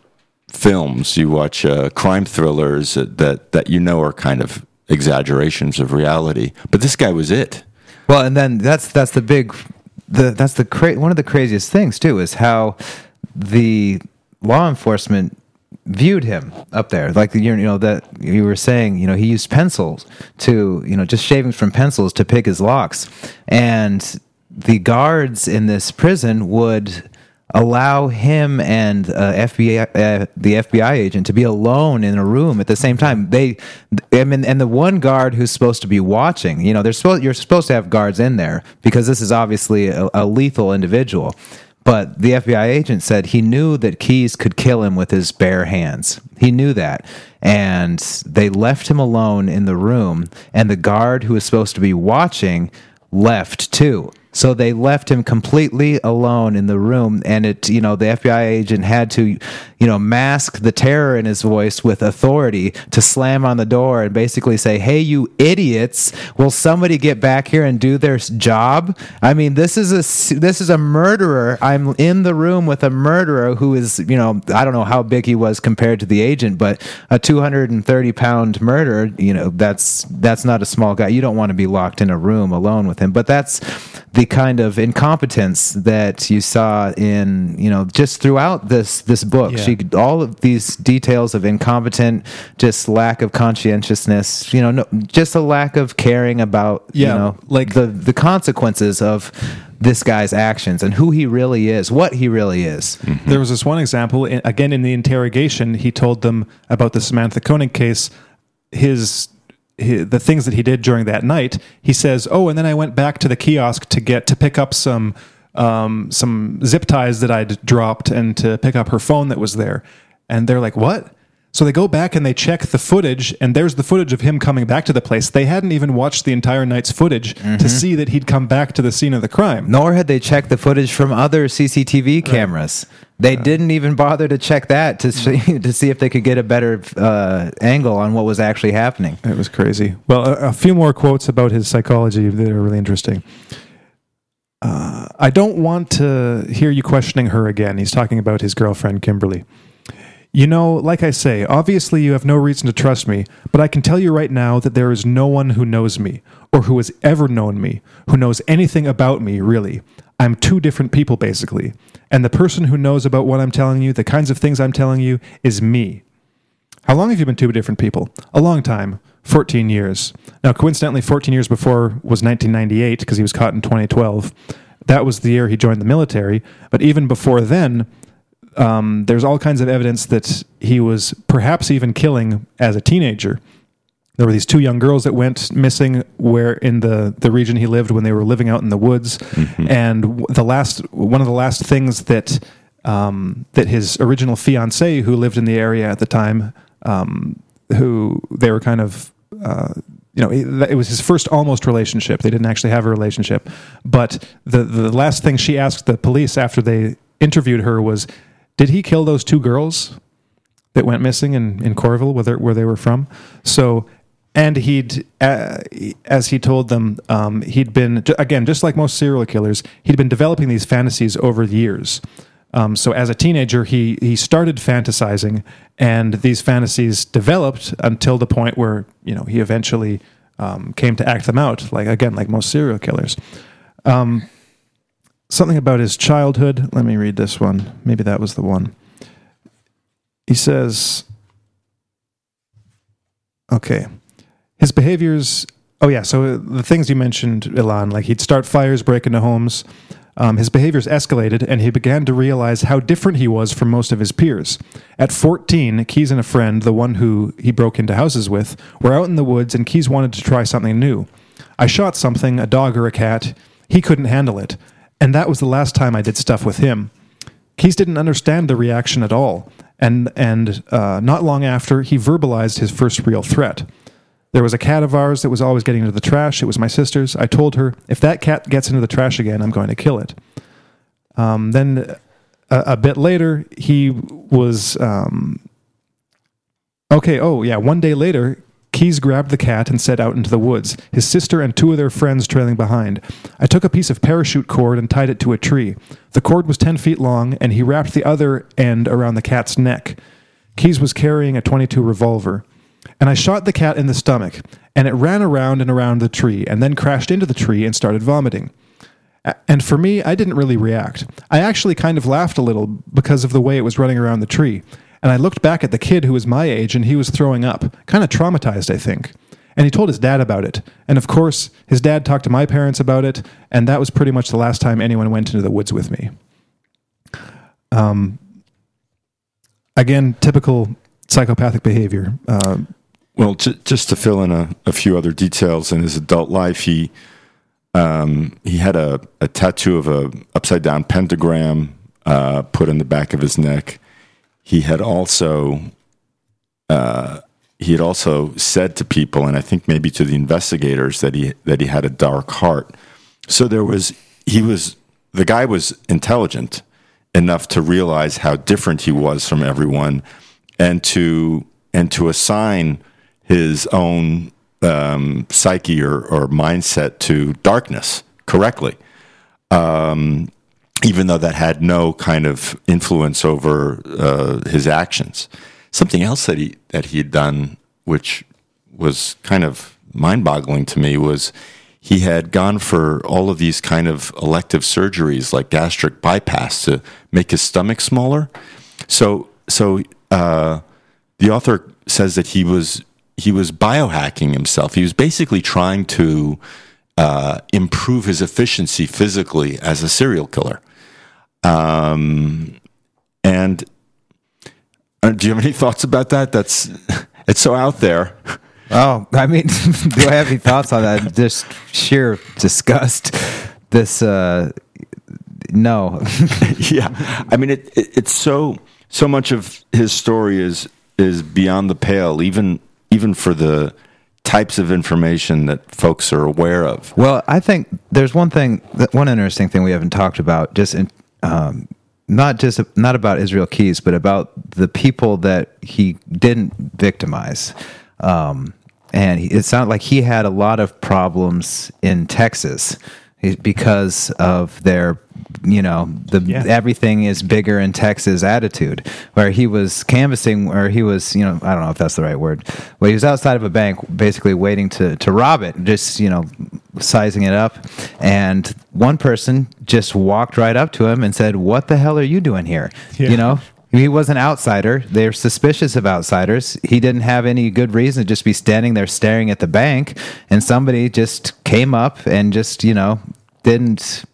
films, you watch uh, crime thrillers that that you know are kind of exaggerations of reality, but this guy was it. Well, and then that's that's the big, the that's the cra- one of the craziest things too is how the law enforcement viewed him up there like you know that you were saying you know he used pencils to you know just shavings from pencils to pick his locks and the guards in this prison would allow him and uh, FBI, uh, the FBI agent to be alone in a room at the same time. They, I mean, and the one guard who's supposed to be watching, you know, they're supposed you're supposed to have guards in there because this is obviously a, a lethal individual. But the FBI agent said he knew that Keyes could kill him with his bare hands. He knew that. And they left him alone in the room, and the guard who was supposed to be watching left too. So they left him completely alone in the room, and it, you know, the FBI agent had to, you know, mask the terror in his voice with authority to slam on the door and basically say, "Hey, you idiots! Will somebody get back here and do their job?" I mean, this is a this is a murderer. I'm in the room with a murderer who is, you know, I don't know how big he was compared to the agent, but a 230 pound murderer, you know, that's that's not a small guy. You don't want to be locked in a room alone with him, but that's the kind of incompetence that you saw in you know just throughout this this book. Yeah. she all of these details of incompetent just lack of conscientiousness you know no, just a lack of caring about Yeah, you know like- the the consequences of this guy's actions and who he really is what he really is. Mm-hmm. There was this one example, again, in the interrogation, he told them about the Samantha Koenig case, his, hi the things that he did during that night. He says, Oh, and then I went back to the kiosk to get to pick up some. Um, some zip ties that I'd dropped and to pick up her phone that was there. And they're like, What? So they go back and they check the footage, and there's the footage of him coming back to the place. They hadn't even watched the entire night's footage to see that he'd come back to the scene of the crime. nor had they checked the footage from other CCTV cameras. They didn't even bother to check that to see, to see if they could get a better uh, angle on what was actually happening. It was crazy. Well, a, a few more quotes about his psychology that are really interesting. Uh, I don't want to hear you questioning her again. He's talking about his girlfriend, Kimberly. You know, like I say, obviously you have no reason to trust me, but I can tell you right now that there is no one who knows me, or who has ever known me, who knows anything about me, really. I'm two different people, basically. And the person who knows about what I'm telling you, the kinds of things I'm telling you, is me. How long have you been two different people? A long time. 14 years. Now, coincidentally, 14 years before was 1998 because he was caught in 2012. That was the year he joined the military. But even before then, um, there's all kinds of evidence that he was perhaps even killing as a teenager. There were these two young girls that went missing where in the, the region he lived when they were living out in the woods. And the last one of the last things that um, that his original fiance, who lived in the area at the time, um, who they were kind of uh, you know it, it was his first almost relationship. They didn't actually have a relationship, but the the last thing she asked the police after they interviewed her was, "Did he kill those two girls?" that went missing in, in Colville, where, they- where they were from. So, and he'd, uh, as he told them, um, he'd been, again, just like most serial killers, he'd been developing these fantasies over the years. Um, so as a teenager, he, he started fantasizing, and these fantasies developed until the point where, you know, he eventually um, came to act them out, like, again, like most serial killers. Um, something about his childhood. Let me read this one. Maybe that was the one he says, okay, his behaviors. Oh yeah, so the things you mentioned, Ilan, like he'd start fires, break into homes. Um, his behaviors escalated, and he began to realize how different he was from most of his peers. At 14, Keyes and a friend, the one who he broke into houses with, were out in the woods, and Keyes wanted to try something new. I shot something, a dog or a cat. He couldn't handle it, and that was the last time I did stuff with him. Keyes didn't understand the reaction at all, and and uh, not long after, he verbalized his first real threat. There was a cat of ours that was always getting into the trash. It was my sister's. I told her, if that cat gets into the trash again, I'm going to kill it. Um, then a, a bit later, he was. Um, okay, oh, yeah. One day later, Keyes grabbed the cat and set out into the woods, his sister and two of their friends trailing behind. I took a piece of parachute cord and tied it to a tree. The cord was 10 feet long, and he wrapped the other end around the cat's neck. Keyes was carrying a 22 revolver. And I shot the cat in the stomach, and it ran around and around the tree, and then crashed into the tree and started vomiting. And for me, I didn't really react. I actually kind of laughed a little because of the way it was running around the tree. And I looked back at the kid who was my age and he was throwing up, kind of traumatized, I think. And he told his dad about it. And of course, his dad talked to my parents about it. And that was pretty much the last time anyone went into the woods with me. Um, again, typical psychopathic behavior. Uh, Well, just to fill in a, a few other details in his adult life, he um, he had a, a tattoo of a upside down pentagram uh, put in the back of his neck. He had also uh, he had also said to people, and I think maybe to the investigators, that he that he had a dark heart. So there was he was the guy was intelligent enough to realize how different he was from everyone, and to and to assign his own um, psyche or, or mindset to darkness correctly, um, even though that had no kind of influence over uh, his actions. Something else that he that he had done, which was kind of mind-boggling to me, was he had gone for all of these kind of elective surgeries, like gastric bypass, to make his stomach smaller. So, so uh, the author says that he was he was biohacking himself. He was basically trying to uh, improve his efficiency physically as a serial killer. Um, and uh, do you have any thoughts about that? That's [laughs] it's so out there. Oh, I mean, [laughs] do I have any thoughts on that? Just sheer disgust. This, uh, no. [laughs] yeah, I mean, it, it, it's so so much of his story is is beyond the pale, even even for the types of information that folks are aware of. Well, I think there's one thing, one interesting thing we haven't talked about, just in, um, not just not about Israel Keyes, but about the people that he didn't victimize. Um, and it sounded like he had a lot of problems in Texas because of their, you know, the Yeah. everything is bigger in Texas attitude, where he was canvassing, where he was, you know, I don't know if that's the right word, but he was outside of a bank, basically waiting to to rob it, just you know, sizing it up, and one person just walked right up to him and said, "What the hell are you doing here?" Yeah. You know. He was an outsider. They're suspicious of outsiders. He didn't have any good reason to just be standing there staring at the bank, and somebody just came up and just, you know, didn't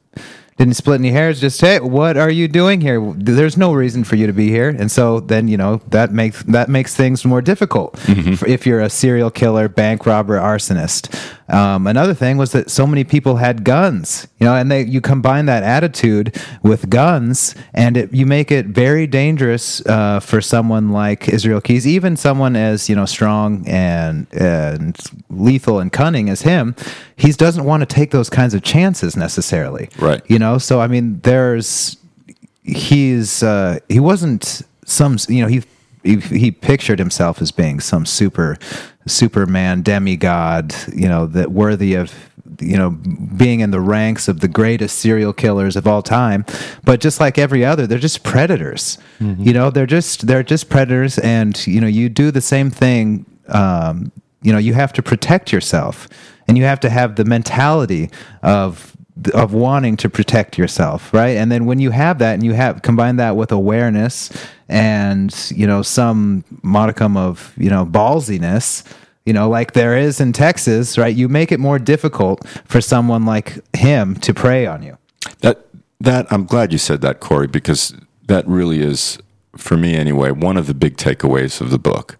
didn't split any hairs. Just hey, what are you doing here? There's no reason for you to be here, and so then you know that makes that makes things more difficult for- if you're a serial killer, bank robber, arsonist. Um, another thing was that so many people had guns, you know, and they you combine that attitude with guns, and it, you make it very dangerous uh, for someone like Israel Keyes, even someone as you know strong and and lethal and cunning as him. He doesn't want to take those kinds of chances necessarily, Right. You know, so I mean, there's he's uh, he wasn't some you know he, he he pictured himself as being some super superman demigod you know that worthy of you know being in the ranks of the greatest serial killers of all time. But just like every other they're just predators. You know they're just they're just predators. And you know you do the same thing um, you know you have to protect yourself and you have to have the mentality of of wanting to protect yourself right? And then when you have that and you have combine that with awareness and you know some modicum of you know ballsiness you know like there is in texas right? You make it more difficult for someone like him to prey on you. That that I'm glad you said that, Corey, because that really is, for me anyway, one of the big takeaways of the book.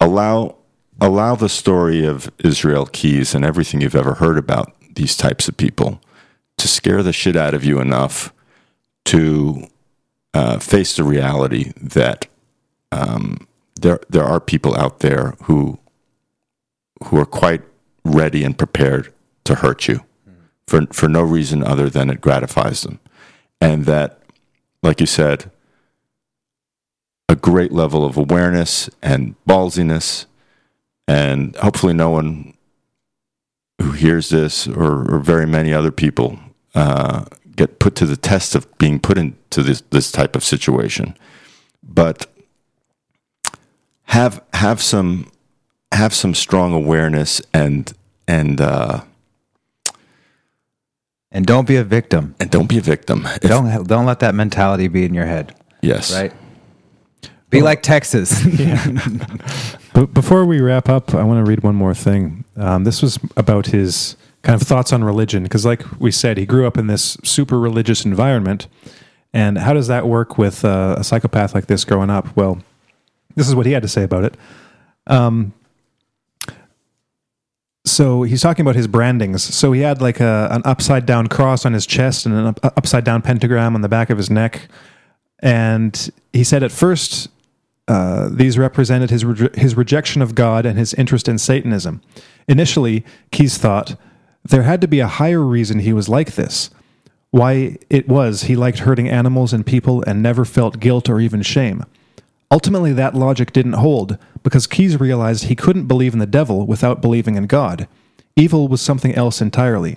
Allow allow the story of Israel Keyes and everything you've ever heard about these types of people to scare the shit out of you enough to uh, face the reality that um, there there are people out there who who are quite ready and prepared to hurt you for for no reason other than it gratifies them, and that, like you said, a great level of awareness and ballsiness, and hopefully no one who hears this or, or very many other people uh, get put to the test of being put into this this type of situation, but have have some have some strong awareness and and uh, and don't be a victim. And don't be a victim. If- don't don't let that mentality be in your head. Yes, right Be like Texas. [laughs] But before we wrap up, I want to read one more thing. Um, this was about his kind of thoughts on religion, because, like we said, he grew up in this super religious environment. And how does that work with uh, a psychopath like this growing up? Well, this is what he had to say about it. Um, so he's talking about his brandings. So he had like a, an upside down cross on his chest and an up, upside down pentagram on the back of his neck. And he said at first uh, these represented his re- his rejection of God and his interest in Satanism. Initially, Keyes thought there had to be a higher reason he was like this. Why it was he liked hurting animals and people and never felt guilt or even shame. Ultimately, that logic didn't hold because Keyes realized he couldn't believe in the devil without believing in God. Evil was something else entirely.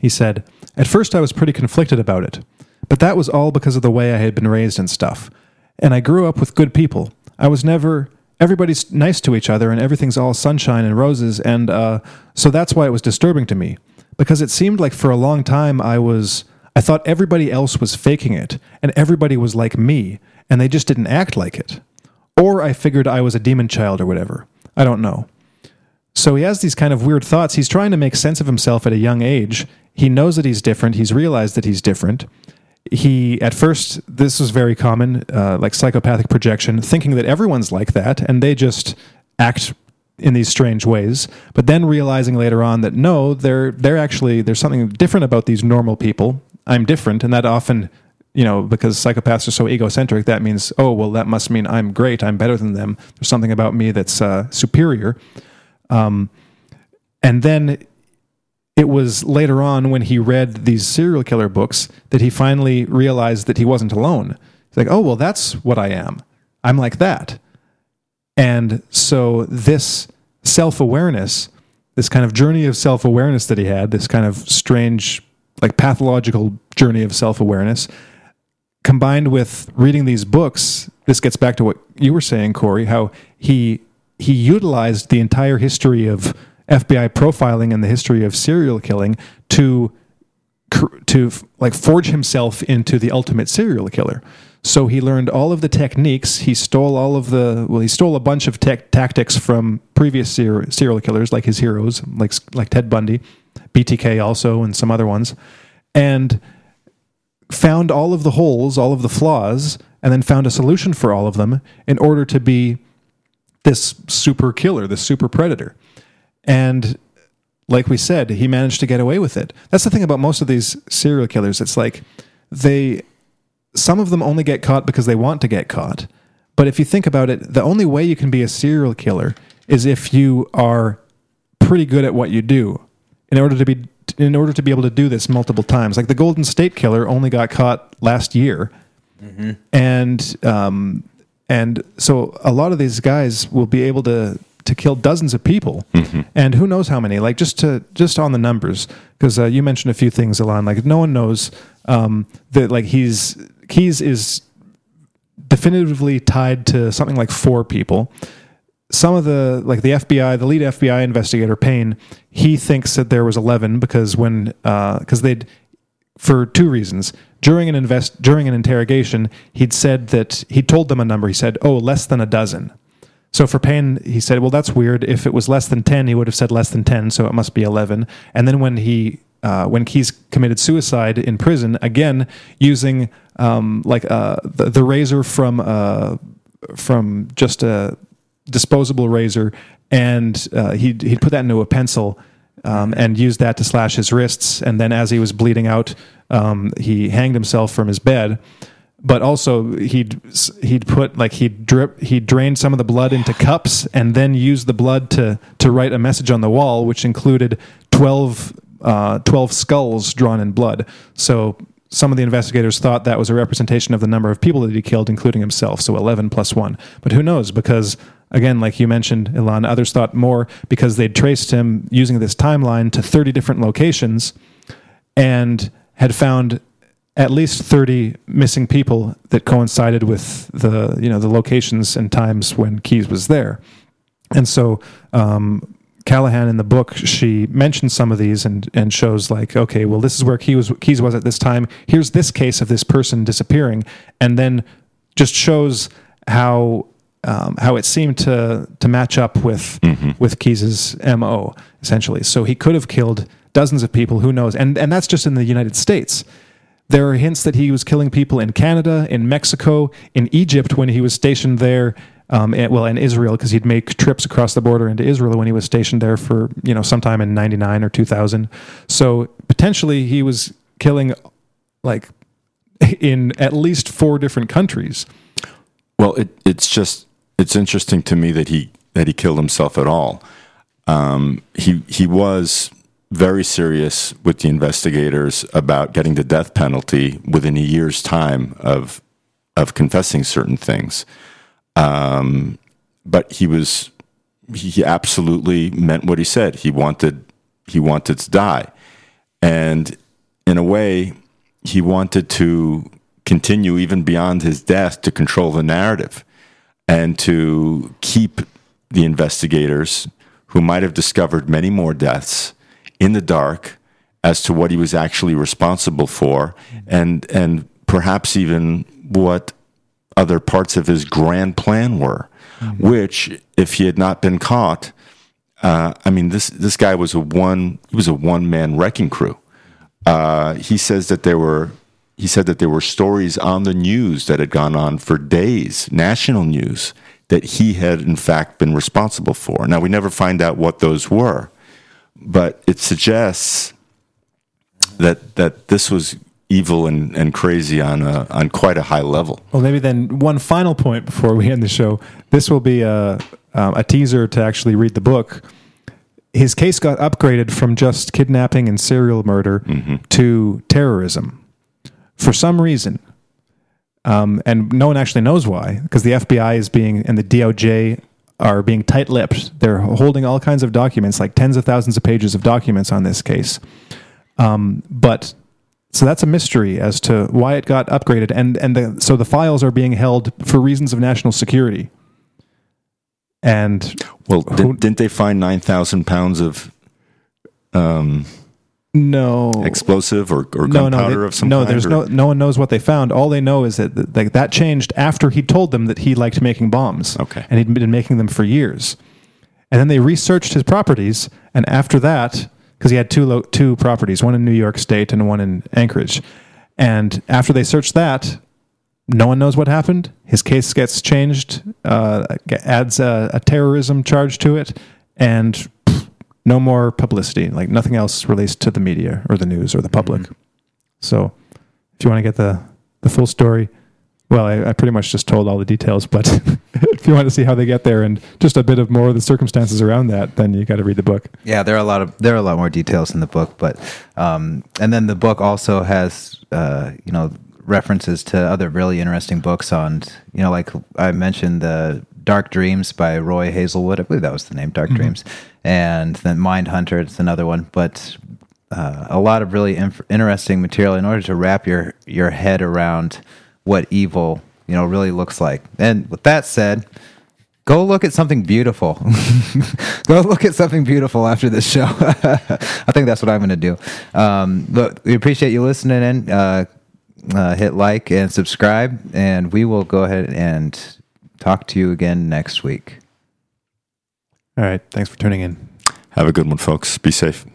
He said, At first, I was pretty conflicted about it, but that was all because of the way I had been raised and stuff. And I grew up with good people. I was never. Everybody's nice to each other and everything's all sunshine and roses, and uh, so that's why it was disturbing to me. Because it seemed like for a long time I was. I thought everybody else was faking it, and everybody was like me, and they just didn't act like it. Or I figured I was a demon child or whatever. I don't know. So he has these kind of weird thoughts. He's trying to make sense of himself at a young age. He knows that he's different. He's realized that he's different. He, at first, this was very common, uh, like psychopathic projection, thinking that everyone's like that and they just act in these strange ways. But then realizing later on that no, they're, they're actually, there's something different about these normal people. I'm different. And that often you know, because psychopaths are so egocentric, that means, oh, well, that must mean I'm great. I'm better than them. There's something about me that's uh, superior. Um, and then it was later on when he read these serial killer books that he finally realized that he wasn't alone. He's like, oh, well, that's what I am. I'm like that. And so this self awareness, this kind of journey of self awareness that he had, this kind of strange, like pathological journey of self awareness, combined with reading these books, this gets back to what you were saying, Corey, how he he utilized the entire history of FBI profiling and the history of serial killing to to like forge himself into the ultimate serial killer. So he learned all of the techniques. He stole all of the well, he stole a bunch of tech tactics from previous ser- serial killers, like his heroes, like like Ted Bundy, BTK also, and some other ones, and found all of the holes, all of the flaws, and then found a solution for all of them in order to be this super killer, this super predator. And like we said, he managed to get away with it. That's the thing about most of these serial killers. It's like they, some of them only get caught because they want to get caught. But if you think about it, the only way you can be a serial killer is if you are pretty good at what you do. In order to be in order to be able to do this multiple times. Like the Golden State Killer only got caught last year, mm-hmm. and um, and so a lot of these guys will be able to to kill dozens of people, mm-hmm. and who knows how many. Like just to just on the numbers, because uh, you mentioned a few things, Elan. Like no one knows um, that like he's Keyes is definitively tied to something like four people some of the like the FBI, the lead FBI investigator Payne, he thinks that there was 11 because when because uh, they'd for two reasons during an invest during an interrogation he'd said that he told them a number. He said, "Oh, less than a dozen." So for Payne, he said, "Well, that's weird. If it was less than 10, he would have said less than 10, so it must be 11." And then when he uh, when Keyes committed suicide in prison, again using um, like uh, the, the razor from uh, from just a disposable razor, and uh, he'd, he'd put that into a pencil um, and used that to slash his wrists. And then, as he was bleeding out, um, he hanged himself from his bed. But also, he'd he'd put like he'd drip he drained some of the blood into cups and then used the blood to to write a message on the wall, which included 12, uh, 12 skulls drawn in blood. So some of the investigators thought that was a representation of the number of people that he killed, including himself. So 11 plus one. But who knows? Because Again, like you mentioned, Elan, others thought more because they'd traced him using this timeline to 30 different locations and had found at least 30 missing people that coincided with the you know the locations and times when Keyes was there. And so um, Callahan in the book she mentions some of these and and shows like okay well this is where Keyes was, Keyes was at this time here's this case of this person disappearing and then just shows how um, how it seemed to to match up with with Keyes's mo essentially. So he could have killed dozens of people. Who knows? And and that's just in the United States. There are hints that he was killing people in Canada, in Mexico, in Egypt when he was stationed there. Um, and, well, in Israel because he'd make trips across the border into Israel when he was stationed there for you know sometime in '99 or 2000. So potentially he was killing like [laughs] in at least four different countries. Well, it, it's just it's interesting to me that he that he killed himself at all. Um, he he was very serious with the investigators about getting the death penalty within a year's time of of confessing certain things. Um, but he was he absolutely meant what he said. He wanted he wanted to die, and in a way, he wanted to continue even beyond his death to control the narrative and to keep the investigators who might have discovered many more deaths in the dark as to what he was actually responsible for and and perhaps even what other parts of his grand plan were which if he had not been caught uh, I mean this this guy was a one he was a one man wrecking crew uh, he says that there were he said that there were stories on the news that had gone on for days, national news, that he had in fact been responsible for. Now we never find out what those were, but it suggests that that this was evil and, and crazy on a, on quite a high level. Well, maybe then one final point before we end the show. This will be a um, a teaser to actually read the book. His case got upgraded from just kidnapping and serial murder to terrorism for some reason. Um, and no one actually knows why, because the FBI is being and the DOJ are being tight-lipped. They're holding all kinds of documents, like tens of thousands of pages of documents on this case. Um, but so that's a mystery as to why it got upgraded, and and the, so the files are being held for reasons of national security. And Well, Who- did, didn't they find 9,000 pounds of um, no explosive or, or no, no, they- of some no. kind? There's or- no no one knows what they found. All they know is that that- like that changed after he told them that he liked making bombs. Okay. and he'd been making them for years. And then they researched his properties, and after that, because he had two lo- two properties, one in New York State and one in Anchorage, and after they searched that, no one knows what happened. His case gets changed, uh, adds a, a terrorism charge to it, and no more publicity. Like nothing else released to the media or the news or the public. So, if you want to get the the full story, well, I, I pretty much just told all the details. But [laughs] if you want to see how they get there and just a bit of more of the circumstances around that, then you got to read the book. Yeah, there are a lot of there are a lot more details in the book, but um, and then the book also has uh, you know references to other really interesting books on you know like I mentioned the Dark Dreams by Roy Hazelwood. I believe that was the name, Dark Dreams, and then Mind Hunter. It's another one, but uh, a lot of really inf- interesting material in order to wrap your your head around what evil you know really looks like. And with that said. Go look at something beautiful. [laughs] Go look at something beautiful after this show. [laughs] I think that's what I'm going to do. Um, but we appreciate you listening in. Uh, uh, hit like and subscribe, and we will go ahead and talk to you again next week. All right. Thanks for tuning in. Have a good one, folks. Be safe.